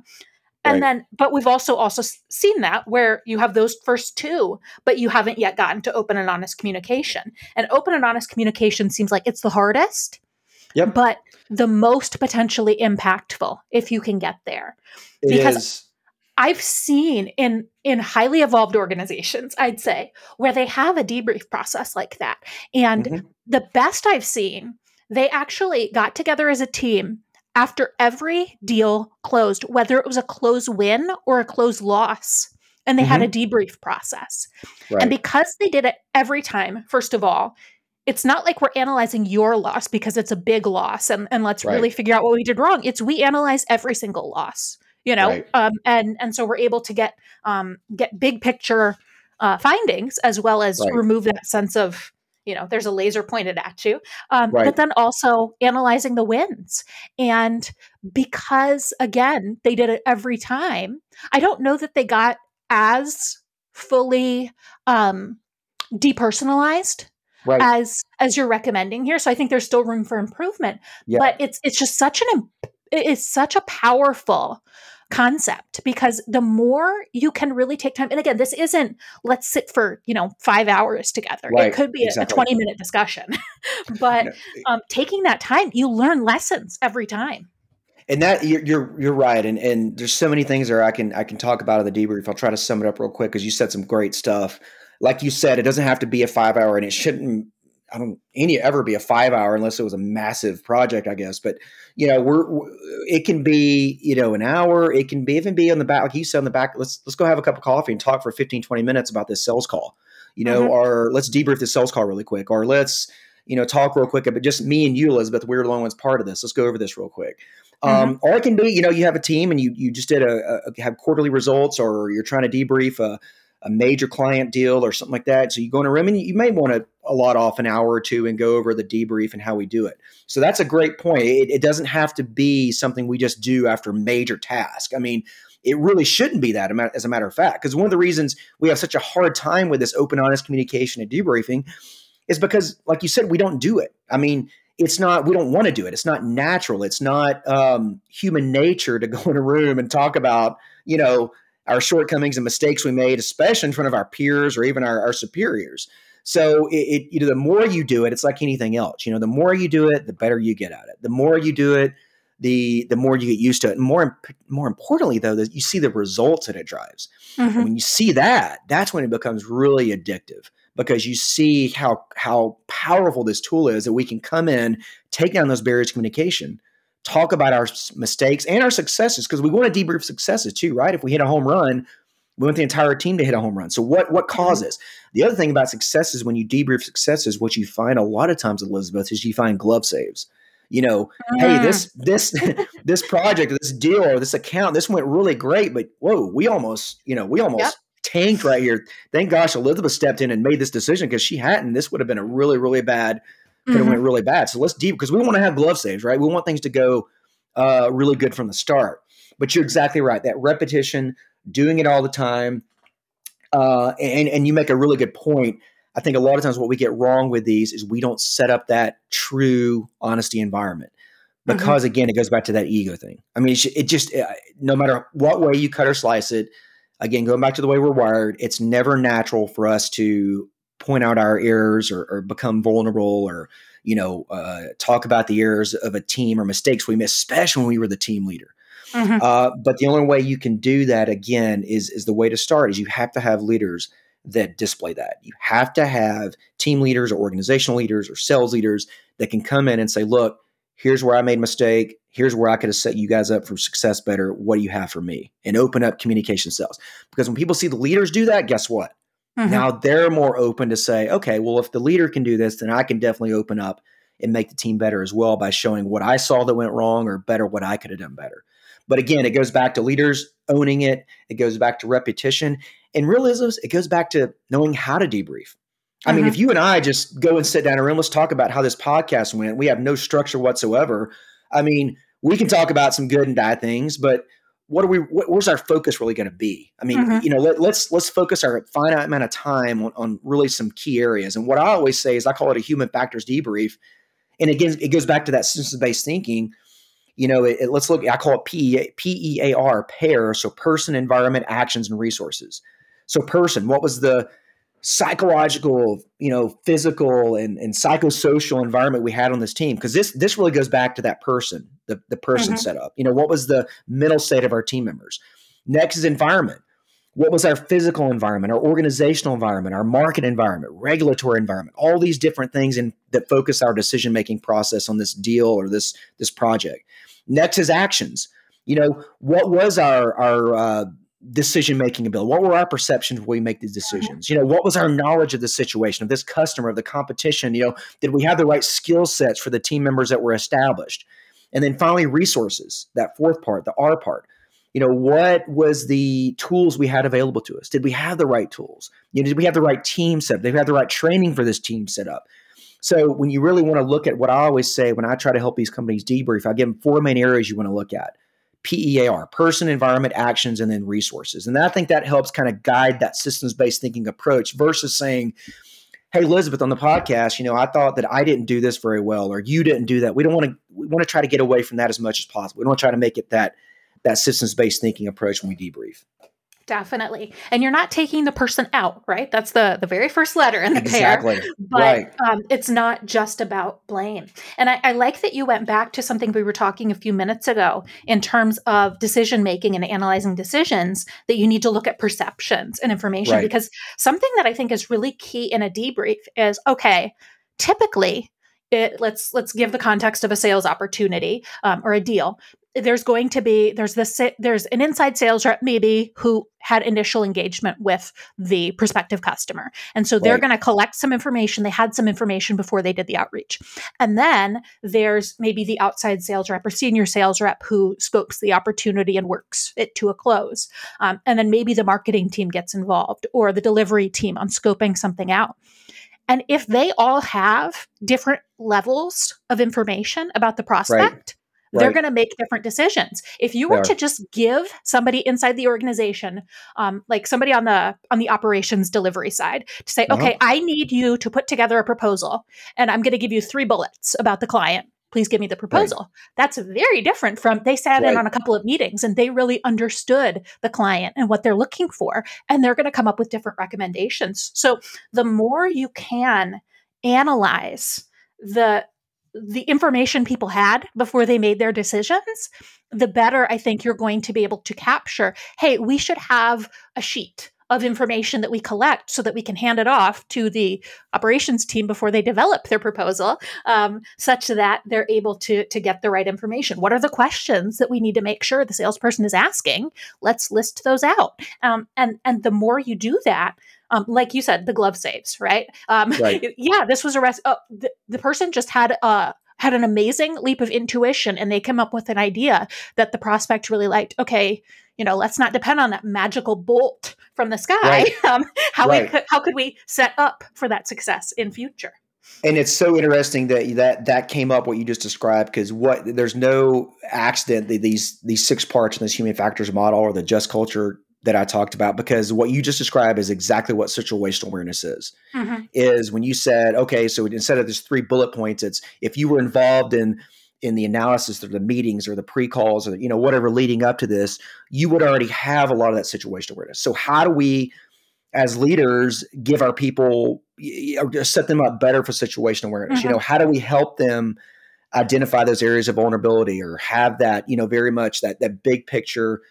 And right. then but we've also also seen that where you have those first two but you haven't yet gotten to open and honest communication and open and honest communication seems like it's the hardest yep. but the most potentially impactful if you can get there it because is. I've seen in in highly evolved organizations, I'd say, where they have a debrief process like that. And mm-hmm. the best I've seen, they actually got together as a team after every deal closed, whether it was a close win or a close loss. And they mm-hmm. had a mm-hmm. debrief process. Right. And because they did it every time, first of all, it's not like we're analyzing your loss because it's a big loss and, and let's right. really figure out what we did wrong. It's we analyze every single loss, you know, right. um, and and so we're able to get um, get big picture uh, findings as well as remove that sense of you know there's a laser pointed at you um, right. but then also analyzing the wins and because again they did it every time i don't know that they got as fully um, depersonalized right. as as you're recommending here so i think there's still room for improvement yeah. but it's it's just such an it's such a powerful concept because the more you can really take time and again this isn't let's sit for you know five hours together. Right, it could be exactly. a 20 minute discussion but um, taking that time you learn lessons every time. And that you're, you're you're right and and there's so many things there i can i can talk about in the debrief. I'll try to sum it up real quick because you said some great stuff. Like you said it doesn't have to be a five hour and it shouldn't I don't any ever be a five hour unless it was a massive project, I guess. But you know, we're it can be you know an hour. It can be even be on the back, like you said on the back. Let's let's go have a cup of coffee and talk for 15, 20 minutes about this sales call. You know, mm-hmm. or let's debrief the sales call really quick, or let's you know talk real quick. But just me and you, Elizabeth, we're the only ones part of this. Let's go over this real quick. Um, mm-hmm. Or it can be, you know, you have a team and you you just did a, a have quarterly results, or you're trying to debrief a a major client deal or something like that. So you go in a room and you may want to a lot off an hour or two and go over the debrief and how we do it. So that's a great point. It, it doesn't have to be something we just do after major task. I mean, it really shouldn't be that as a matter of fact, because one of the reasons we have such a hard time with this open, honest communication and debriefing is because, like you said, we don't do it. I mean, it's not we don't want to do it it's not natural it's not um, human nature to go in a room and talk about you know our shortcomings and mistakes we made, especially in front of our peers or even our, our superiors. So it, it, you know, the more you do it, it's like anything else. You know, the more you do it, the better you get at it. The more you do it, the the more you get used to it. And more more importantly, though, that you see the results that it drives. Mm-hmm. when you see that, that's when it becomes really addictive because you see how how powerful this tool is that we can come in, take down those barriers to communication, talk about our mistakes and our successes because we want to debrief successes too, right? If we hit a home run, we want the entire team to hit a home run. So what what mm-hmm. causes? The other thing about successes when you debrief successes, what you find a lot of times, Elizabeth, is you find glove saves. You know, mm. hey, this this this project, this deal, or this account, this went really great, but whoa, we almost, you know, we almost yep. tanked right here. Thank gosh Elizabeth stepped in and made this decision because she hadn't. This would have been a really, really bad could have mm-hmm. went really bad. So let's deep because we want to have glove saves, right? We want things to go uh, really good from the start. But you're exactly right. That repetition, doing it all the time, uh, and and you make a really good point. I think a lot of times what we get wrong with these is we don't set up that true honesty environment mm-hmm. because mm-hmm. again it goes back to that ego thing. I mean, it just uh, no matter what way you cut or slice it, again going back to the way we're wired, it's never natural for us to point out our errors or, or become vulnerable or you know uh, talk about the errors of a team or mistakes we made, especially when we were the team leader. Mm-hmm. Uh, but the only way you can do that again is is the way to start is you have to have leaders that display that. You have to have team leaders or organizational leaders or sales leaders that can come in and say, "Look, here's where I made a mistake. Here's where I could have set you guys up for success better. What do you have for me?" And open up communication cells. Because when people see the leaders do that, guess what? Mm-hmm. Now they're more open to say, okay, well, if the leader can do this, then I can definitely open up and make the team better as well by showing what I saw that went wrong or better what I could have done better. But again, it goes back to leaders owning it. It goes back to repetition and realisms. It goes back to knowing how to debrief. I mm-hmm. mean, if you and I just go and sit down in a room, let's talk about how this podcast went. We have no structure whatsoever. I mean, we can talk about some good and bad things, but what are we what, where's our focus really going to be i mean mm-hmm. you know let, us let's, let's focus our finite amount of time on, on really some key areas and what i always say is i call it a human factors debrief and again it goes back to that systems based thinking you know, it, it, let's look. I call it P E A R PEAR. So person, environment, actions, and resources. So person, what was the psychological, you know, physical and, and psychosocial environment we had on this team? Because this this really goes back to that person, the the person mm-hmm. setup. You know, what was the mental state of our team members? Next is environment. What was our physical environment, our organizational environment, our market environment, regulatory environment, all these different things in, that focus our decision making process on this deal or this this project. Next is actions. You know, what was our our uh, decision making ability? What were our perceptions when we make these decisions? You know, what was our knowledge of the situation, of this customer, of the competition? You know, did we have the right skill sets for the team members that were established? And then finally, resources, that fourth part, the R part. You know what was the tools we had available to us? Did we have the right tools? You know, did we have the right team set up? Did we have the right training for this team set up? So when you really want to look at what i always say when i try to help these companies debrief i give them four main areas you want to look at. PEAR, person, environment, actions, and then resources. And I think that helps kind of guide that systems based thinking approach versus saying, Hey, Elizabeth, on the podcast, you know, I thought that I didn't do this very well, or you didn't do that. We don't want to, we want to try to get away from that as much as possible. We don't want to try to make it that that systems based thinking approach when we debrief. Definitely. And you're not taking the person out, right? That's the the very first letter in the exactly. PEAR. But right. um, it's not just about blame. And I, I, like that you went back to something we were talking a few minutes ago in terms of decision making and analyzing decisions, that you need to look at perceptions and information. Right. Because something that I think is really key in a debrief is okay, typically it, let's let's give the context of a sales opportunity um, or a deal there's going to be there's this there's an inside sales rep maybe who had initial engagement with the prospective customer. And so they're right. going to collect some information. They had some information before they did the outreach. And then there's maybe the outside sales rep or senior sales rep who scopes the opportunity and works it to a close. Um, and then maybe the marketing team gets involved or the delivery team on scoping something out. And if they all have different levels of information about the prospect right they're going to make different decisions if you were to just give somebody inside the organization um, like somebody on the on the operations delivery side to say uh-huh. okay i need you to put together a proposal and i'm going to give you three bullets about the client please give me the proposal right. that's very different from they sat right. in on a couple of meetings and they really understood the client and what they're looking for and they're going to come up with different recommendations so the more you can analyze the the information people had before they made their decisions, the better I think you're going to be able to capture hey, we should have a sheet of information that we collect so that we can hand it off to the operations team before they develop their proposal um, such that they're able to to get the right information. What are the questions that we need to make sure the salesperson is asking? Let's list those out. Um, and and the more you do that um, like you said, the glove saves, right? Um, right. Yeah, this was a rest. Oh, the, the person just had a had an amazing leap of intuition, and they came up with an idea that the prospect really liked. Okay, you know, let's not depend on that magical bolt from the sky. Right. Um, how right. we how could we set up for that success in future? And it's so interesting that that that came up what you just described because what there's no accident that these these six parts in this human factors model or the just culture that I talked about because what you just described is exactly what situational awareness is. Mm-hmm. Is when you said, okay, so instead of just three bullet points, it's if you were involved in in the analysis or the meetings or the pre-calls or you know whatever leading up to this, you would already have a lot of that situational awareness. So how do we as leaders give our people or set them up better for situational awareness? Mm-hmm. You know, how do we help them identify those areas of vulnerability or have that, you know, very much that that big picture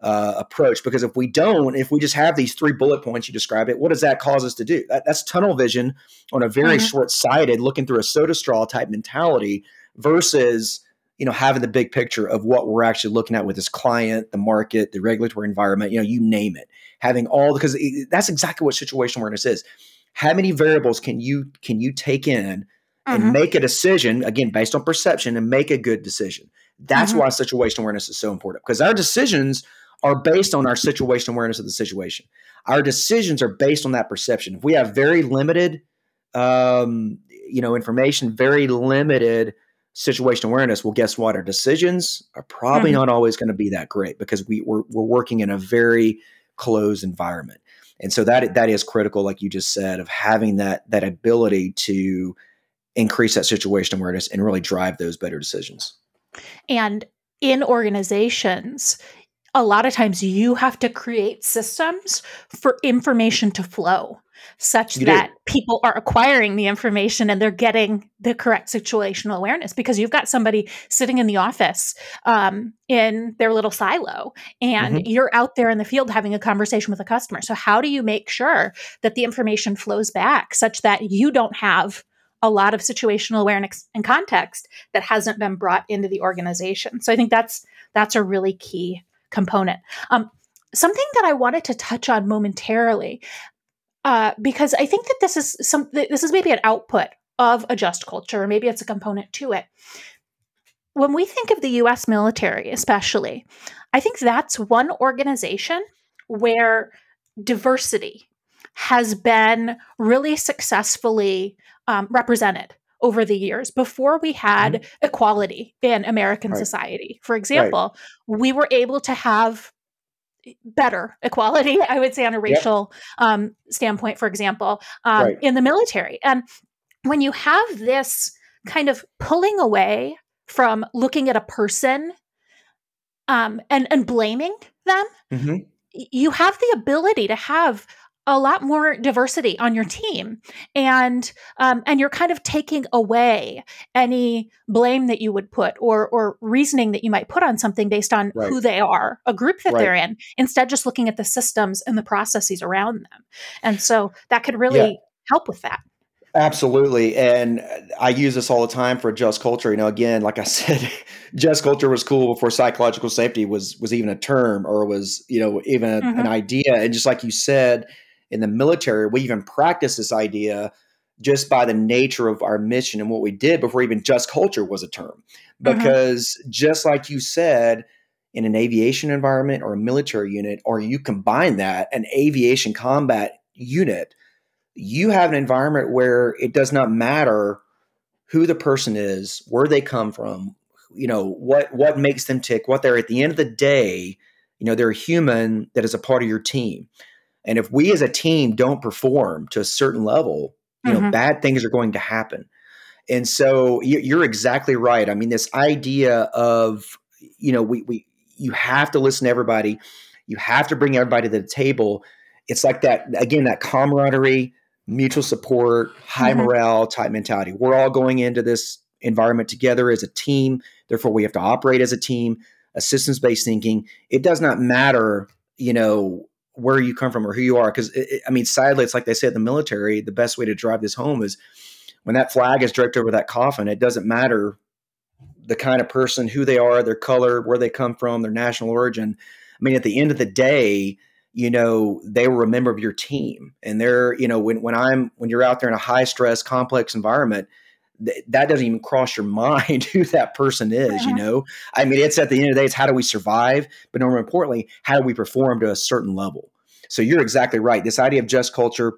uh, approach because if we don't if we just have these three bullet points you describe it what does that cause us to do that, that's tunnel vision on a very mm-hmm. short-sighted looking through a soda straw type mentality versus you know having the big picture of what we're actually looking at with this client the market the regulatory environment you know you name it having all because that's exactly what situation awareness is how many variables can you can you take in and mm-hmm. make a decision again based on perception and make a good decision that's mm-hmm. why situation awareness is so important because our decisions are based on our situation awareness of the situation. Our decisions are based on that perception. If we have very limited, um, you know, information, very limited situation awareness, well, guess what? Our decisions are probably mm-hmm. not always going to be that great because we, we're, we're working in a very closed environment. And so that that is critical, like you just said, of having that that ability to increase that situation awareness and really drive those better decisions. And in organizations, a lot of times you have to create systems for information to flow such you that do. people are acquiring the information and they're getting the correct situational awareness because you've got somebody sitting in the office um, in their little silo and mm-hmm. you're out there in the field having a conversation with a customer. So, how do you make sure that the information flows back such that you don't have a lot of situational awareness and context that hasn't been brought into the organization? So, I think that's that's a really key component. Um, something that I wanted to touch on momentarily uh, because I think that this is some this is maybe an output of a just culture, or maybe it's a component to it. When we think of the U.S. military, especially, I think that's one organization where diversity has been really successfully um, represented over the years. Before we had mm-hmm. equality in American right. society, for example, right. we were able to have better equality, I would say, on a racial yep. um, standpoint, for example, um, right. in the military. And when you have this kind of pulling away from looking at a person um, and and blaming them, mm-hmm. you have the ability to have a lot more diversity on your team and um, and you're kind of taking away any blame that you would put or or reasoning that you might put on something based on right. who they are a group that right. they're in instead just looking at the systems and the processes around them and so that could really yeah. help with that Absolutely. And I use this all the time for just culture. You know, again, like I said, just culture was cool before psychological safety was was even a term or was, you know, even a, mm-hmm. an idea. And just like you said, in the military, we even practice this idea just by the nature of our mission and what we did before even just culture was a term. Mm-hmm. Because just like you said, in an aviation environment or a military unit, or you combine that, an aviation combat unit, you have an environment where it does not matter who the person is, where they come from, you know, what what makes them tick, what they're at the end of the day, you know, they're a human that is a part of your team. And if we as a team don't perform to a certain level, you mm-hmm. know, bad things are going to happen. And so you're exactly right. I mean, this idea of, you know, we, we, you have to listen to everybody. You have to bring everybody to the table. It's like that, again, that camaraderie, mutual support, high mm-hmm. morale type mentality. We're all going into this environment together as a team. Therefore, we have to operate as a team, a systems based thinking. It does not matter, you know, where you come from or who you are. Because I mean, sadly, it's like they say in the military. The best way to drive this home is when that flag is draped over that coffin. It doesn't matter the kind of person, who they are, their color, where they come from, their national origin. I mean, at the end of the day, you know, they were a member of your team, and they're, you know, when when I'm when you're out there in a high stress, complex environment that doesn't even cross your mind who that person is you uh-huh. know? I mean it's at the end of the day it's how do we survive? But more importantly how do we perform to a certain level? So you're exactly right. This idea of just culture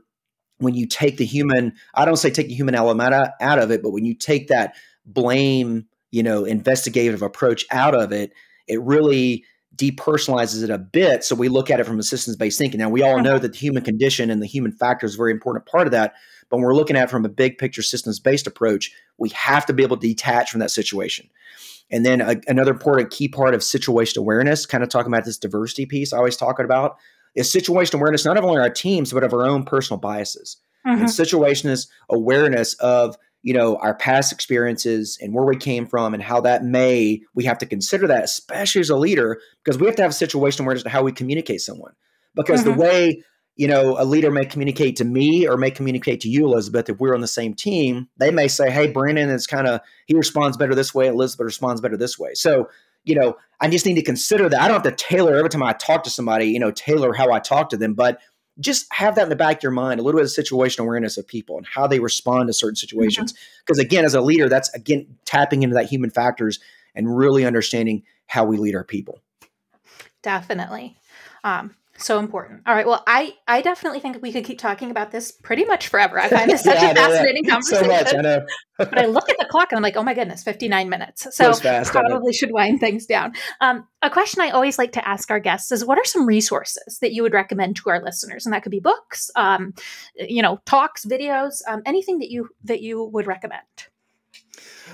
when you take the human i don't say take the human element out of it but when you take that blame you know investigative approach out of it it really depersonalizes it a bit so we look at it from a systems based thinking. Now we all know that the human condition and the human factor is a very important part of that but when we're looking at it from a big picture systems based approach, we have to be able to detach from that situation. And then a, another important key part of situation awareness, kind of talking about this diversity piece I always talking about, is situation awareness not only our teams, but of our own personal biases. Mm-hmm. And situation is awareness of you know our past experiences and where we came from and how that may we have to consider that especially as a leader because we have to have situation awareness to how we communicate someone because mm-hmm. the way you know, a leader may communicate to me or may communicate to you, Elizabeth, if we're on the same team, they may say, Hey, Brandon is kind of, he responds better this way. Elizabeth responds better this way. So, you know, I just need to consider that. I don't have to tailor every time I talk to somebody, you know, tailor how I talk to them, but just have that in the back of your mind, a little bit of situational awareness of people and how they respond to certain situations. Because mm-hmm. again, as a leader, that's again tapping into that human factors and really understanding how we lead our people. Definitely. Um, so important. All right. Well, I I definitely think we could keep talking about this pretty much forever. I find this such yeah, a fascinating yeah. conversation. So much, I know. but I look at the clock and I'm like, oh my goodness, 59 minutes. So fast, probably should wind things down. Um, a question I always like to ask our guests is, what are some resources that you would recommend to our listeners? And that could be books, um, you know, talks, videos, um, anything that you that you would recommend.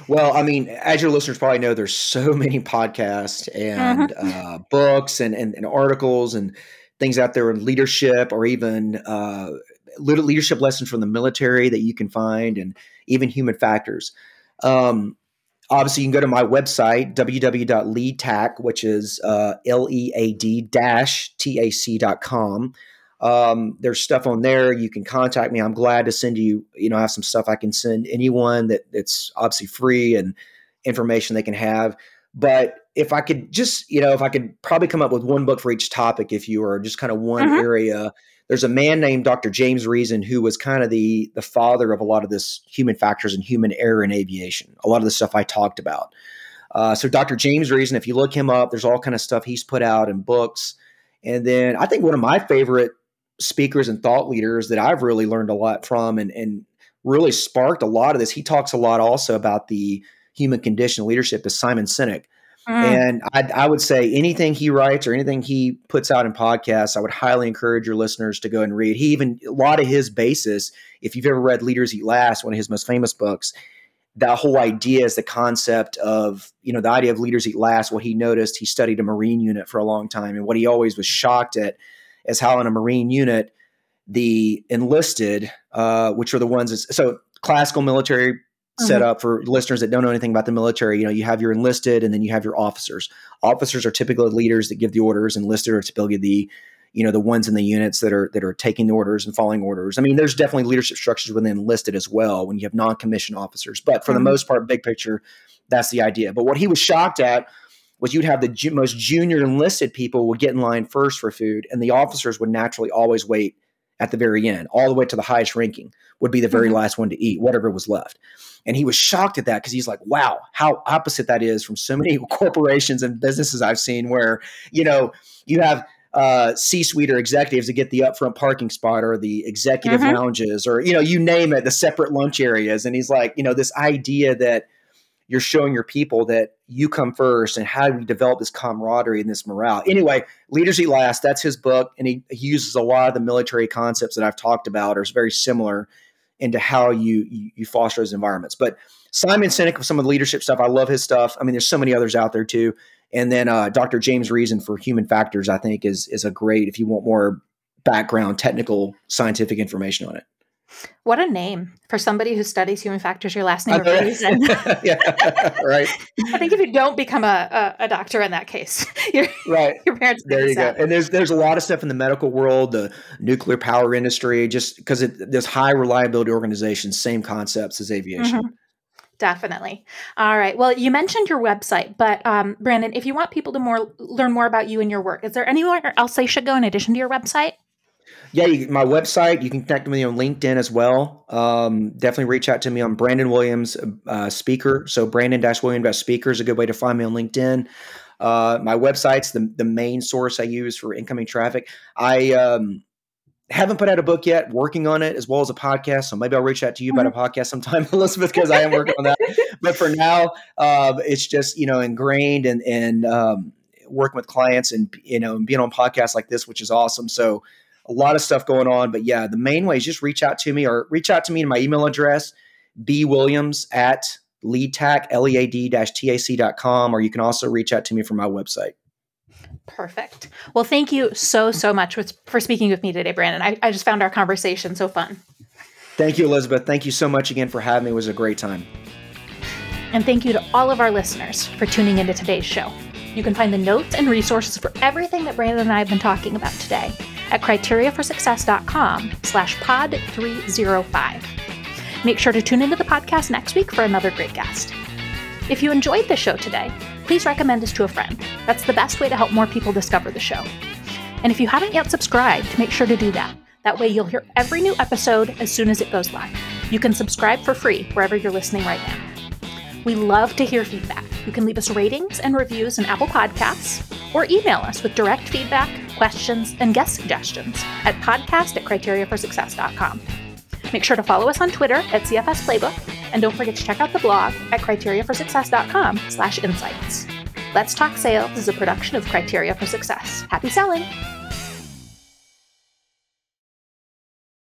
Well, I mean, as your listeners probably know, there's so many podcasts and mm-hmm. uh, books and, and, and, articles and things out there in leadership or even uh, leadership lessons from the military that you can find and even human factors. Um, obviously, you can go to my website, www.leadtac, which is uh, L E A D dash T A C.com. Um, there's stuff on there. You can contact me. I'm glad to send you, you know, I have some stuff I can send anyone that that's obviously free and information they can have. But if I could just, you know, if I could probably come up with one book for each topic, if you were just kind of one mm-hmm. area, there's a man named Dr. James Reason who was kind of the the father of a lot of this human factors and human error in aviation. A lot of the stuff I talked about. Uh, so Dr. James Reason, if you look him up, there's all kind of stuff he's put out in books. And then I think one of my favorite speakers and thought leaders that I've really learned a lot from and, and really sparked a lot of this. He talks a lot also about the human condition leadership is Simon Sinek. Mm. And I, I, would say anything he writes or anything he puts out in podcasts, I would highly encourage your listeners to go and read. He even, a lot of his basis, if you've ever read Leaders Eat Last, one of his most famous books, that whole idea is the concept of, you know, the idea of leaders eat last. What he noticed, he studied a Marine unit for a long time. And what he always was shocked at is how in a Marine unit, the enlisted, uh, which are the ones so classical military mm-hmm. set up for listeners that don't know anything about the military. You know, you have your enlisted and then you have your officers. Officers are typically leaders that give the orders. Enlisted are typically the, you know, the ones in the units that are that are taking the orders and following orders. I mean, there's definitely leadership structures within enlisted as well when you have non-commissioned officers. But for mm-hmm. the most part, big picture, that's the idea. But what he was shocked at was you'd have the ju- most junior enlisted people would get in line first for food, and the officers would naturally always wait at the very end, all the way to the highest ranking would be the very mm-hmm. last one to eat, whatever was left. And he was shocked at that because he's like, wow, how opposite that is from so many corporations and businesses I've seen where, you know, you have uh, C-suite or executives to get the upfront parking spot or the executive mm-hmm. lounges or, you know, you name it, the separate lunch areas. And he's like, you know, this idea that you're showing your people that you come first and how do we develop this camaraderie and this morale. Anyway, Leaders Eat Last, that's his book. And he, he uses a lot of the military concepts that I've talked about, or it's very similar into how you, you, you foster those environments. But Simon Sinek with some of the leadership stuff, I love his stuff. I mean, there's so many others out there too. And then uh, Dr. James Reason for human factors, I think is is a great if you want more background, technical, scientific information on it. What a name for somebody who studies human factors. Your last name okay. reason. yeah, right. I think if you don't become a, a, a doctor in that case, your right. Your parents. There you go. And there's there's a lot of stuff in the medical world, the nuclear power industry, just because it there's high reliability organizations, same concepts as aviation. Mm-hmm. Definitely. All right. Well, you mentioned your website, but um, Brandon, if you want people to more learn more about you and your work, is there anywhere else they should go in addition to your website? Yeah, you, my website. You can connect with me on LinkedIn as well. Um, definitely reach out to me on Brandon Williams uh, Speaker. So Brandon Dash Williams Speaker is a good way to find me on LinkedIn. Uh, my website's the the main source I use for incoming traffic. I um, haven't put out a book yet. Working on it as well as a podcast. So maybe I'll reach out to you about a mm-hmm. podcast sometime, Elizabeth, because I am working on that. But for now, uh, it's just you know ingrained and and um, working with clients and you know being on podcasts like this, which is awesome. So a lot of stuff going on. But yeah, the main way is just reach out to me or reach out to me in my email address, bwilliams at leadtac, L-E-A-D-T-A-C.com, or you can also reach out to me from my website. Perfect. Well, thank you so, so much for speaking with me today, Brandon. I, I just found our conversation so fun. Thank you, Elizabeth. Thank you so much again for having me. It was a great time. And thank you to all of our listeners for tuning into today's show. You can find the notes and resources for everything that Brandon and I have been talking about today at criteriaforsuccess.com slash pod 305. Make sure to tune into the podcast next week for another great guest. If you enjoyed the show today, please recommend us to a friend. That's the best way to help more people discover the show. And if you haven't yet subscribed, make sure to do that. That way you'll hear every new episode as soon as it goes live. You can subscribe for free wherever you're listening right now. We love to hear feedback. You can leave us ratings and reviews in Apple Podcasts or email us with direct feedback, questions, and guest suggestions at podcast at criteriaforsuccess.com. Make sure to follow us on Twitter at CFS Playbook, and don't forget to check out the blog at criteriaforsuccess.com slash insights. Let's Talk Sales is a production of Criteria for Success. Happy selling!